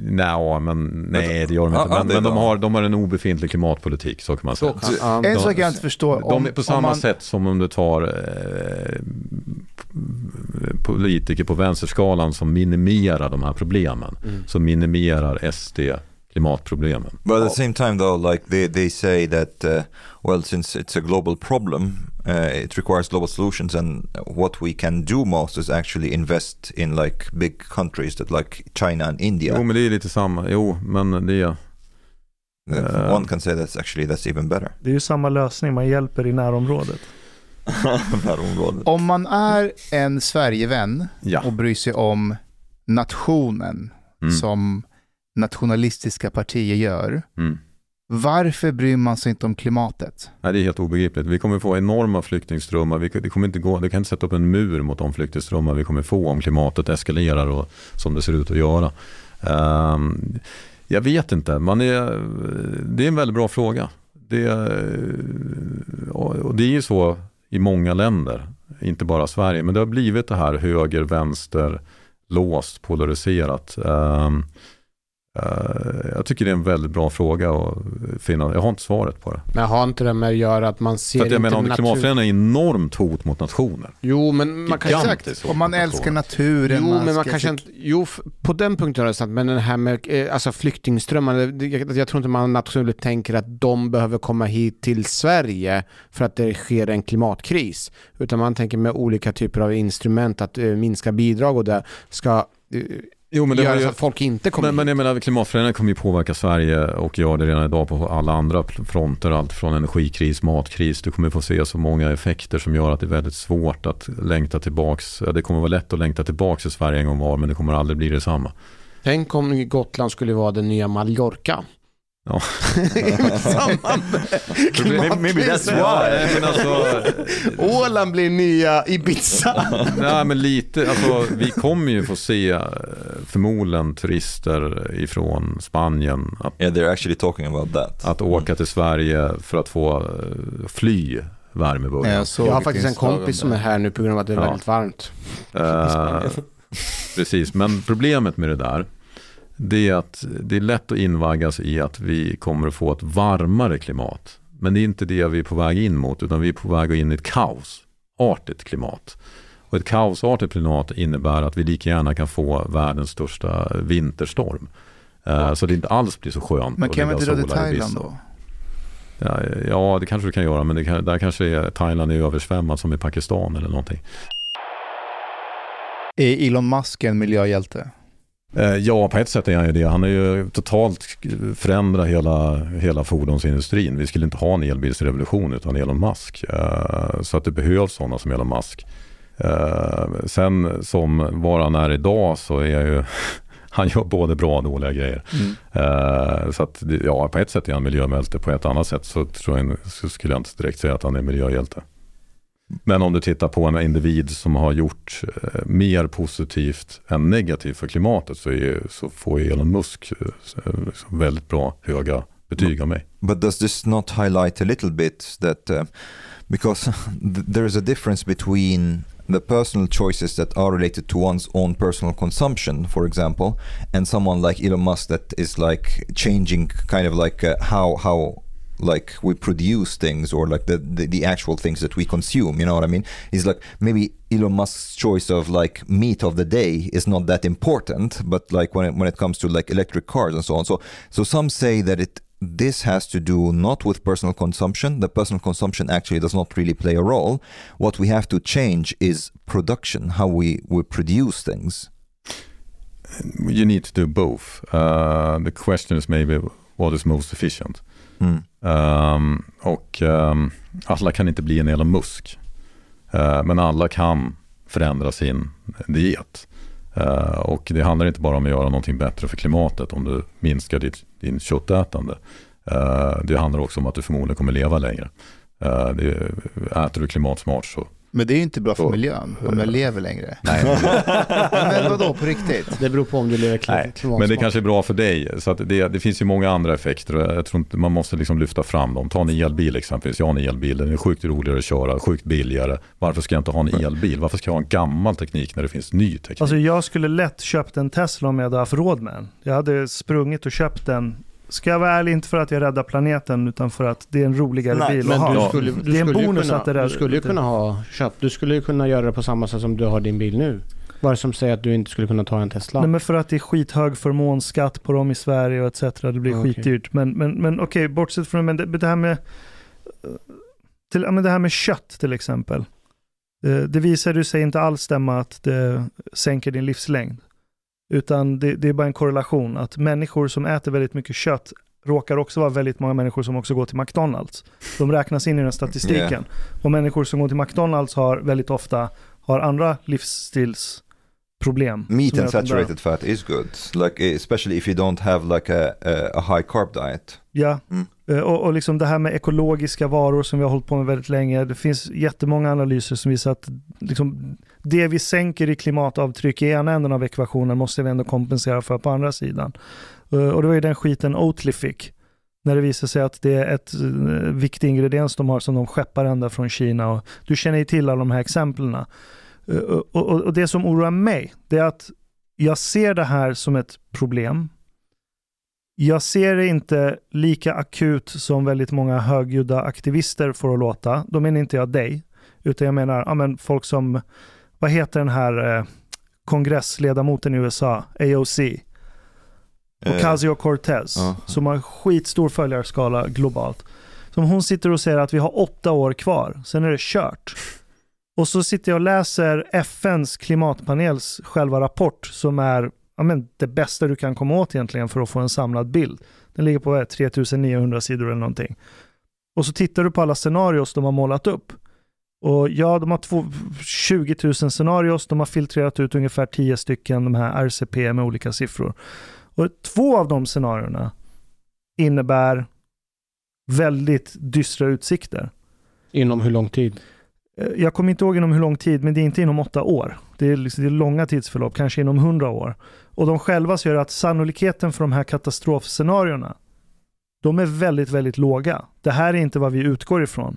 nej, men nej det gör de inte. ja, Men, men de, har, de har en obefintlig klimatpolitik, så kan man säga. Så. En sak jag inte förstår. De är på samma man, sätt som om du tar eh, politiker på vänsterskalan som minimerar de här problemen. Mm. Så minimerar SD klimatproblemen. But at the same time, though, like they, they say that, uh, well, since it's a global problem, uh, it requires global solutions, and what we can do most is actually invest in like big countries that like China and India. Jo men det är lite samma, jo men det är, Uh, Uh, One can say that's actually that's even better. Det är ju samma lösning, man hjälper i närområdet. (laughs) Närområdet. om man är en Sverigevän ja. och bryr sig om nationen Mm. som nationalistiska partier gör, Mm. varför bryr man sig inte om klimatet? Nej, det är helt obegripligt. Vi kommer få enorma flyktingströmmar. Vi, det, kommer inte gå, det kan inte sätta upp en mur mot de flyktingströmmar vi kommer få om klimatet eskalerar och som det ser ut att göra. Ehm, jag vet inte. Man är, det är en väldigt bra fråga. Det, och det är ju så i många länder, inte bara Sverige. Men det har blivit det här höger, vänster, låst, polariserat. Eh, jag tycker det är en väldigt bra fråga att finna. Jag har inte svaret på det. Men har inte det med att göra att man ser För att jag inte menar, om natur- klimatförändringen är enormt hot mot nationer. Jo, men man kan... Exakt, om man älskar naturen. Jo, men man kanske inte, jo, på den punkten är det sant, men den här med eh, alltså flyktingströmmar, det- det- jag, jag tror inte man naturligt tänker att de behöver komma hit till Sverige för att det sker en klimatkris, utan man tänker med olika typer av instrument att eh, minska bidrag och det ska eh, Jo, men det göra ju, så att folk inte kommer men, men hit. jag menar, klimatförändringen kommer ju påverka Sverige och gör det redan idag på alla andra fronter. Allt från energikris, matkris. Du kommer få se så många effekter som gör att det är väldigt svårt att längta tillbaks. Det kommer vara lätt att längta tillbaks till Sverige en gång var, men det kommer aldrig bli detsamma. Tänk om Gotland skulle vara den nya Mallorca. Ja. (laughs) Maybe- that's why. men alltså, Åland blir nya Ibiza. (laughs) nej, men lite, alltså, vi kommer ju få se eh, förmodligen turister ifrån Spanien att Yeah, they're actually talking about that. att åka till Sverige för att få eh, fly värme i Nej, början. jag, Jag har faktiskt en kompis som är här nu på grund av att det är Ja. väldigt varmt. Eh, precis, men problemet med det där det är att det är lätt att invaggas i att vi kommer att få ett varmare klimat. Men det är inte det vi är på väg in mot utan vi är på väg in i ett kaosartigt klimat. Och ett kaosartigt klimat innebär att vi lika gärna kan få världens största vinterstorm. Eh, Så det inte alls blir så skönt Men kan ligga inte dra till Thailand då? Ja, ja, det kanske du kan göra men det kan, där kanske är, Thailand är översvämmat som i Pakistan eller någonting. Är Elon Musk en miljöhjälte? Eh, Ja, på ett sätt är han ju det. Han har ju totalt förändrat hela, hela fordonsindustrin. Vi skulle inte ha en elbilsrevolution utan Elon Musk. Eh, Så att det behövs sådana som Elon Musk. Eh, Sen som var han är idag så är ju, (laughs) han gör både bra och dåliga grejer. Mm. Så att ja, på ett sätt är han miljöhjälte. På ett annat sätt så, tror jag, så skulle jag inte direkt säga att han är miljöhjälte. Men om du tittar på en individ som har gjort eh, mer positivt än negativt för klimatet så, är, så får ju Elon Musk eh, eh, liksom väldigt bra höga betyg av mig. But does this not highlight a little bit that uh, because there is a difference between the personal choices that are related to one's own personal consumption, for example, and someone like Elon Musk that is like changing kind of like uh, how how like we produce things or like the, the the actual things that we consume you know what i mean? Is like maybe elon musk's choice of like meat of the day is not that important but like when it, when it comes to like electric cars and so on. So so some say that it this has to do not with personal consumption. The personal consumption actually does not really play a role. What we have to change is production how we we produce things. You need to do both. Uh, the question is maybe what is most efficient. Mm. Um, och um, alla kan inte bli en Elon Musk. Uh, men alla kan förändra sin diet. Uh, och det handlar inte bara om att göra någonting bättre för klimatet om du minskar ditt, din köttätande. Uh, det handlar också om att du förmodligen kommer leva längre. Uh, det, äter du klimatsmart så men det är ju inte bra för Så. miljön om jag lever längre. nej, (laughs) Men vadå, på riktigt? Det beror på om du lever klimatsmart. Men det kanske är bra för dig. Så att det, det finns ju många andra effekter. Jag tror inte man måste liksom lyfta fram dem. Ta en elbil exempelvis. Jag har en elbil. Den är sjukt roligare att köra, sjukt billigare. Varför ska jag inte ha en elbil? Varför ska jag ha en gammal teknik när det finns ny teknik? Alltså jag skulle lätt köpt en Tesla om jag hade haft råd med den. Jag hade sprungit och köpt den. Ska jag vara ärlig, inte för att jag räddar planeten utan för att det är en roligare Nej, bil Men att ha. du skulle, du det är en bonus kunna, att det där- du skulle ju kunna ha köpt, du skulle ju kunna göra det på samma sätt som du har din bil nu. Vad är det som säger att du inte skulle kunna ta en Tesla? Nej, men för att det är skithög förmånsskatt på dem i Sverige och etc. Det blir Okej. skitdyrt. Men, men, men okej, bortsett från men det, det här med till, men det här med kött till exempel. Eh, Det visade sig inte alls stämma att det sänker din livslängd. Utan det, det är bara en korrelation att människor som äter väldigt mycket kött råkar också vara väldigt många människor som också går till McDonalds. De räknas in i den statistiken. Och människor som går till McDonalds har väldigt ofta har andra livsstilsproblem. meat som gör and saturated fat is good like especially if you don't have like a, a, high carb diet Ja, Mm. Eh, och, och liksom det här med ekologiska varor som vi har hållit på med väldigt länge. Det finns jättemånga analyser som visar att liksom, det vi sänker i klimatavtryck i ena änden av ekvationen måste vi ändå kompensera för på andra sidan. Eh, och det var ju den skiten Oatly fick. När det visar sig att det är ett eh, viktig ingrediens de har som de skeppar ända från Kina. Och du känner ju till alla de här exemplen. Och, och, och det som oroar mig, det är att jag ser det här som ett problem. Jag ser det inte lika akut som väldigt många högljudda aktivister får att låta. Då menar inte jag dig, utan jag menar ja, men folk som, vad heter den här eh, kongressledamoten i USA, AOC, Eh, Ocasio-Cortez, ja. som har skitstor följarskala globalt. Som hon sitter och säger att vi har åtta år kvar, sen är det kört. Och så sitter jag och läser FNs klimatpanels själva rapport som är ja, men det bästa du kan komma åt egentligen för att få en samlad bild. Den ligger på vad är det, 3900 sidor eller någonting. Och så tittar du på alla scenarios de har målat upp. Och ja, de har två, 20 000 scenarios, de har filtrerat ut ungefär 10 stycken de här RCP med olika siffror. Och två av de scenarierna innebär väldigt dystra utsikter. Inom hur lång tid? Eh, Jag kommer inte ihåg inom hur lång tid, men det är inte inom åtta år. Det är, liksom, det är långa tidsförlopp, kanske inom hundra år. Och de själva säger att sannolikheten för de här katastrofscenarierna, de är väldigt, väldigt låga. Det här är inte vad vi utgår ifrån.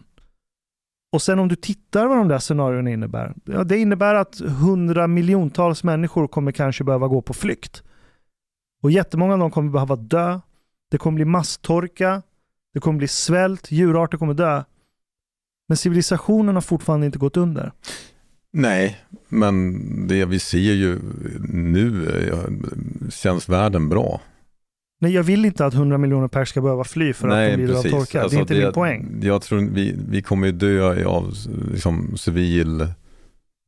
Och sen om du tittar vad de där scenarierna innebär. Ja, det innebär att hundra miljontals människor kommer kanske behöva gå på flykt. Och jättemånga av dem kommer behöva dö. Det kommer bli masstorka. Det kommer bli svält. Djurarter kommer dö. Men civilisationen har fortfarande inte gått under. Nej, men det vi ser ju nu eh, känns världen bra. Nej, jag vill inte att 100 miljoner pers ska behöva fly för Nej, att de lider precis. av torka. Alltså, det är inte det, min poäng. Jag tror vi, vi kommer ju dö av liksom, civil,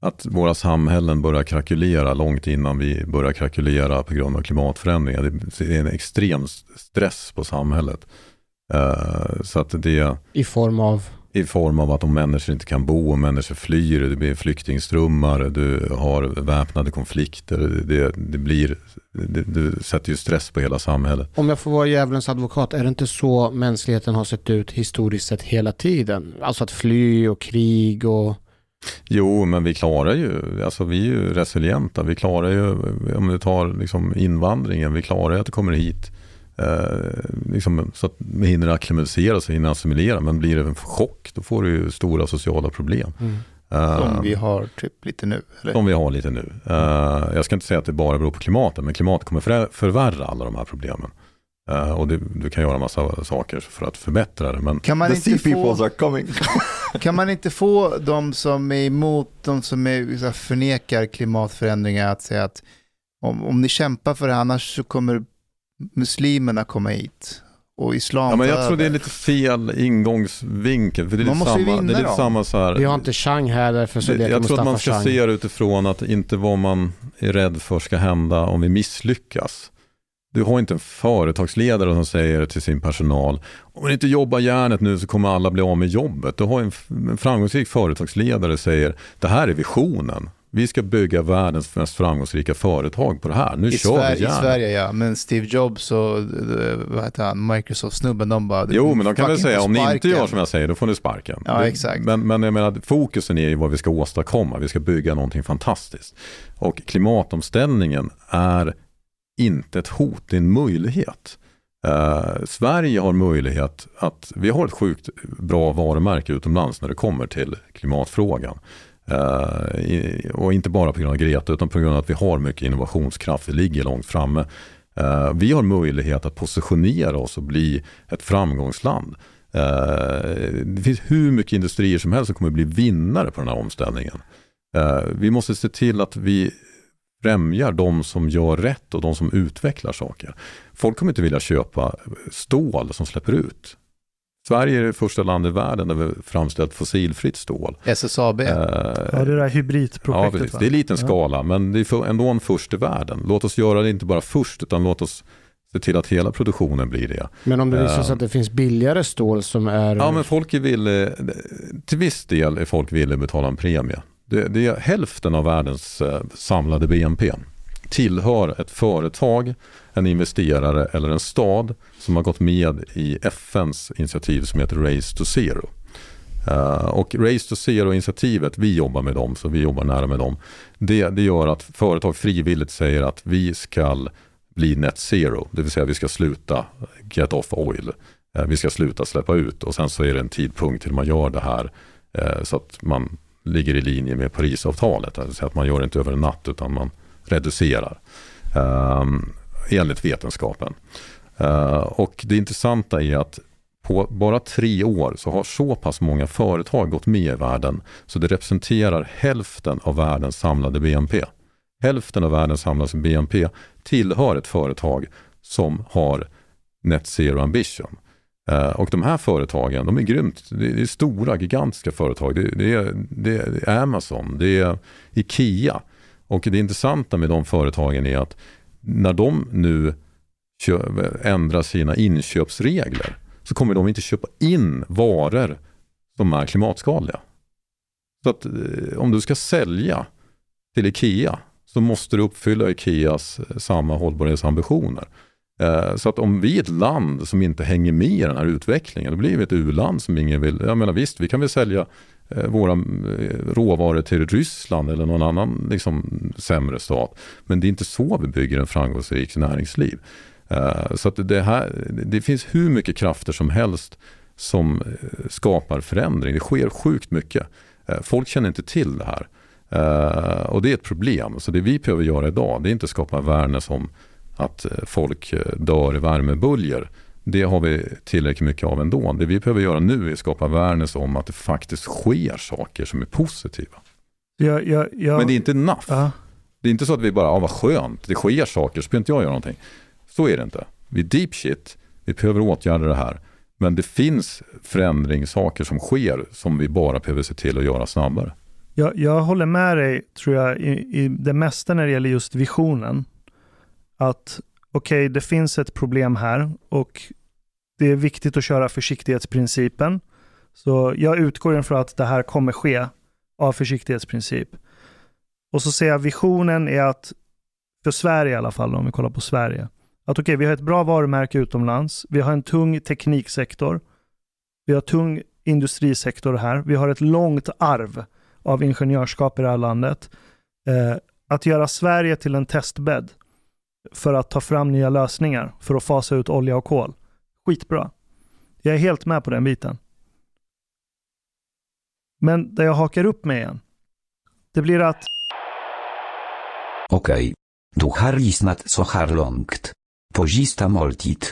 att våra samhällen börjar krackelera långt innan vi börjar krackelera på grund av klimatförändringar. Det är en extrem stress på samhället. Eh, så att det I form av? I form av att om människor inte kan bo, om människor flyr, det blir flyktingströmmar, du har väpnade konflikter, det, det blir, det, du sätter ju stress på hela samhället. Om jag får vara djävulens advokat, är det inte så mänskligheten har sett ut historiskt sett hela tiden? Alltså att fly och krig och... Jo, men vi klarar ju, alltså vi är ju resilienta, vi klarar ju, om du tar liksom invandringen, vi klarar ju att det kommer hit Eh, liksom, så att man hinner acklimatisera sig, hinner assimilera. Men blir det en chock, då får du ju stora sociala problem. Mm. Eh, Som vi har typ lite nu. Eller? Som vi har lite nu. Eh, jag ska inte säga att det bara beror på klimatet, men klimatet kommer för, förvärra alla de här problemen. Och det, du kan göra massa saker för att förbättra det. Men Kan man, The inte sea peoples få, are coming. (laughs) kan man inte få de som är emot, de som är, förnekar klimatförändringar att säga att om, om ni kämpar för det annars så kommer muslimerna komma hit och islam Ja, men jag tror det är lite fel ingångsvinkel. För det är Man lite måste samma, det är vinna lite samma så här. Vi har inte Chang här, därför så Det- leker jag tror att man ska Chang. se det utifrån att inte vad man är rädd för ska hända om vi misslyckas. Du har inte en företagsledare som säger till sin personal, om ni inte jobbar järnet nu så kommer alla bli av med jobbet. Du har en, en framgångsrik företagsledare säger, det här är visionen. Vi ska bygga världens mest framgångsrika företag på det här. Nu I, kör Sverige, vi I järnet. Sverige ja, men Steve Jobs och eh, Microsoft-snubben, de bara... Jo, men de kan väl säga om ni inte gör som jag säger, då får ni sparken. Ja, exakt. Men, men jag menar, fokusen är ju vad vi ska åstadkomma. Vi ska bygga någonting fantastiskt. Och klimatomställningen är inte ett hot, det är en möjlighet. Eh, Sverige har möjlighet att, vi har ett sjukt bra varumärke utomlands när det kommer till klimatfrågan. Eh, och inte bara på grund av Greta utan på grund av att vi har mycket innovationskraft, vi ligger långt framme. Eh, vi har möjlighet att positionera oss och bli ett framgångsland. Eh, det finns hur mycket industrier som helst som kommer att bli vinnare på den här omställningen. Vi måste se till att vi främjar de som gör rätt och de som utvecklar saker. Folk kommer inte vilja köpa stål som släpper ut. Sverige är det första landet i världen där vi framställt fossilfritt stål. SSAB. Eh, Ja, det där Ja, hybridprojektet. precis. va? Det är liten Ja. skala, men det är ändå en först i världen. Låt oss göra det inte bara först, utan låt oss se till att hela produktionen blir det. Men om det visar sig Eh. att det finns billigare stål som är... Ja, men folk är villiga, till viss del är folk villiga att betala en premie. Det, det är hälften av världens eh, samlade BNP tillhör ett företag, en investerare eller en stad som har gått med i FNs initiativ som heter Race to Zero. Eh, och Race to Zero-initiativet, vi jobbar med dem, så vi jobbar nära med dem. Det, det gör att företag frivilligt säger att vi ska bli net zero, det vill säga vi ska sluta get off oil. Eh, vi ska sluta släppa ut och sen så är det en tidpunkt till man gör det här eh, så att man ligger i linje med Parisavtalet. Alltså att man gör det inte över en natt utan man reducerar eh, enligt vetenskapen. Eh, och det intressanta är att på bara tre år så har så pass många företag gått med i världen så det representerar hälften av världens samlade BNP. Hälften av världens samlade BNP tillhör ett företag som har net zero ambition. Eh, och de här företagen, de är grymt, det är, stora, gigantiska företag. Det, det, är, det är Amazon, det är Ikea. Och det intressanta med de företagen är att när de nu ändrar sina inköpsregler så kommer de inte köpa in varor som är klimatskadliga. Så att eh, om du ska sälja till Ikea så måste du uppfylla Ikeas eh, samma hållbarhetsambitioner. Eh, så att om vi är ett land som inte hänger med i den här utvecklingen, då blir vi ett u-land som ingen vill. Jag menar visst, vi kan väl sälja eh, våra eh, råvaror till Ryssland eller någon annan liksom, sämre stat. Men det är inte så vi bygger en framgångsrik näringsliv. Så att det, här, det finns hur mycket krafter som helst som skapar förändring. Det sker sjukt mycket. Folk känner inte till det här. Och det är ett problem. Så det vi behöver göra idag, det är inte skapa värden som att folk dör i värmeböljer. Det har vi tillräckligt mycket av ändå. Det vi behöver göra nu är att skapa awareness om att det faktiskt sker saker som är positiva. Ja, ja, ja. Men det är inte enough. Ja. Det är inte så att vi bara, ah, vad skönt, det sker saker, så behöver inte jag göra någonting. Så är det inte. Vi är deep shit, vi behöver åtgärda det här. Men det finns förändringssaker som sker som vi bara behöver se till att göra snabbare. Jag, jag håller med dig, tror jag, i, i det mesta när det gäller just visionen. Att okej, okay, det finns ett problem här och det är viktigt att köra försiktighetsprincipen. Så jag utgår ifrån att det här kommer ske av försiktighetsprincip. Och så ser jag visionen är att, för Sverige i alla fall, om vi kollar på Sverige, att okej, okay, vi har ett bra varumärke utomlands, vi har en tung tekniksektor, vi har tung industrisektor här, vi har ett långt arv av ingenjörskap i det här landet. Eh, att göra Sverige till en testbädd för att ta fram nya lösningar för att fasa ut olja och kol. Skitbra. Jag är helt med på den biten. Men där jag hakar upp mig igen, det blir att... Okej. Okay. Du har lyssnat så här långt. På sista måltid.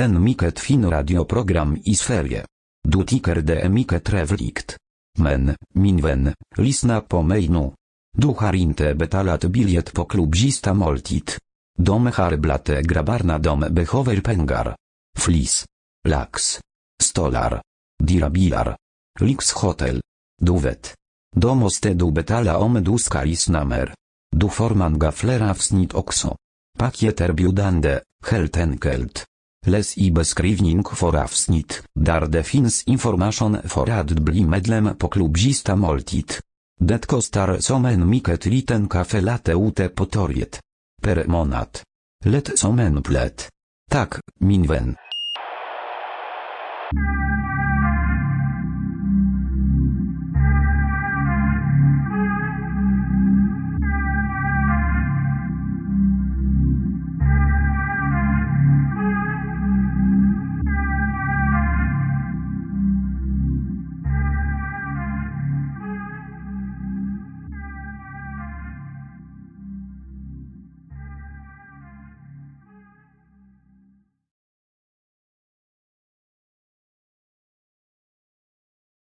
En mycket fin radioprogram i Sverige. Du tycker det är mycket trevligt. Men, min vän, lyssna på mig nu. Du har inte betalat biljett på klubb sista måltid. De har grabarna grabbarna dom behöver pengar. Flis. Lax. Stolar. Dirabilar. Lix hotel. Du vet. De måste du betala om du ska lyssna mer. Du forman gaflera avsnitt också. Pakieter biudande, helt enkelt. Les i beskrivning för avsnitt, där det finns information för att bli medlem på klubzista måltid. Det kostar som en mycket liten kafe late ute på torget. Per månad. Lätt som en plätt. Tak, min vän.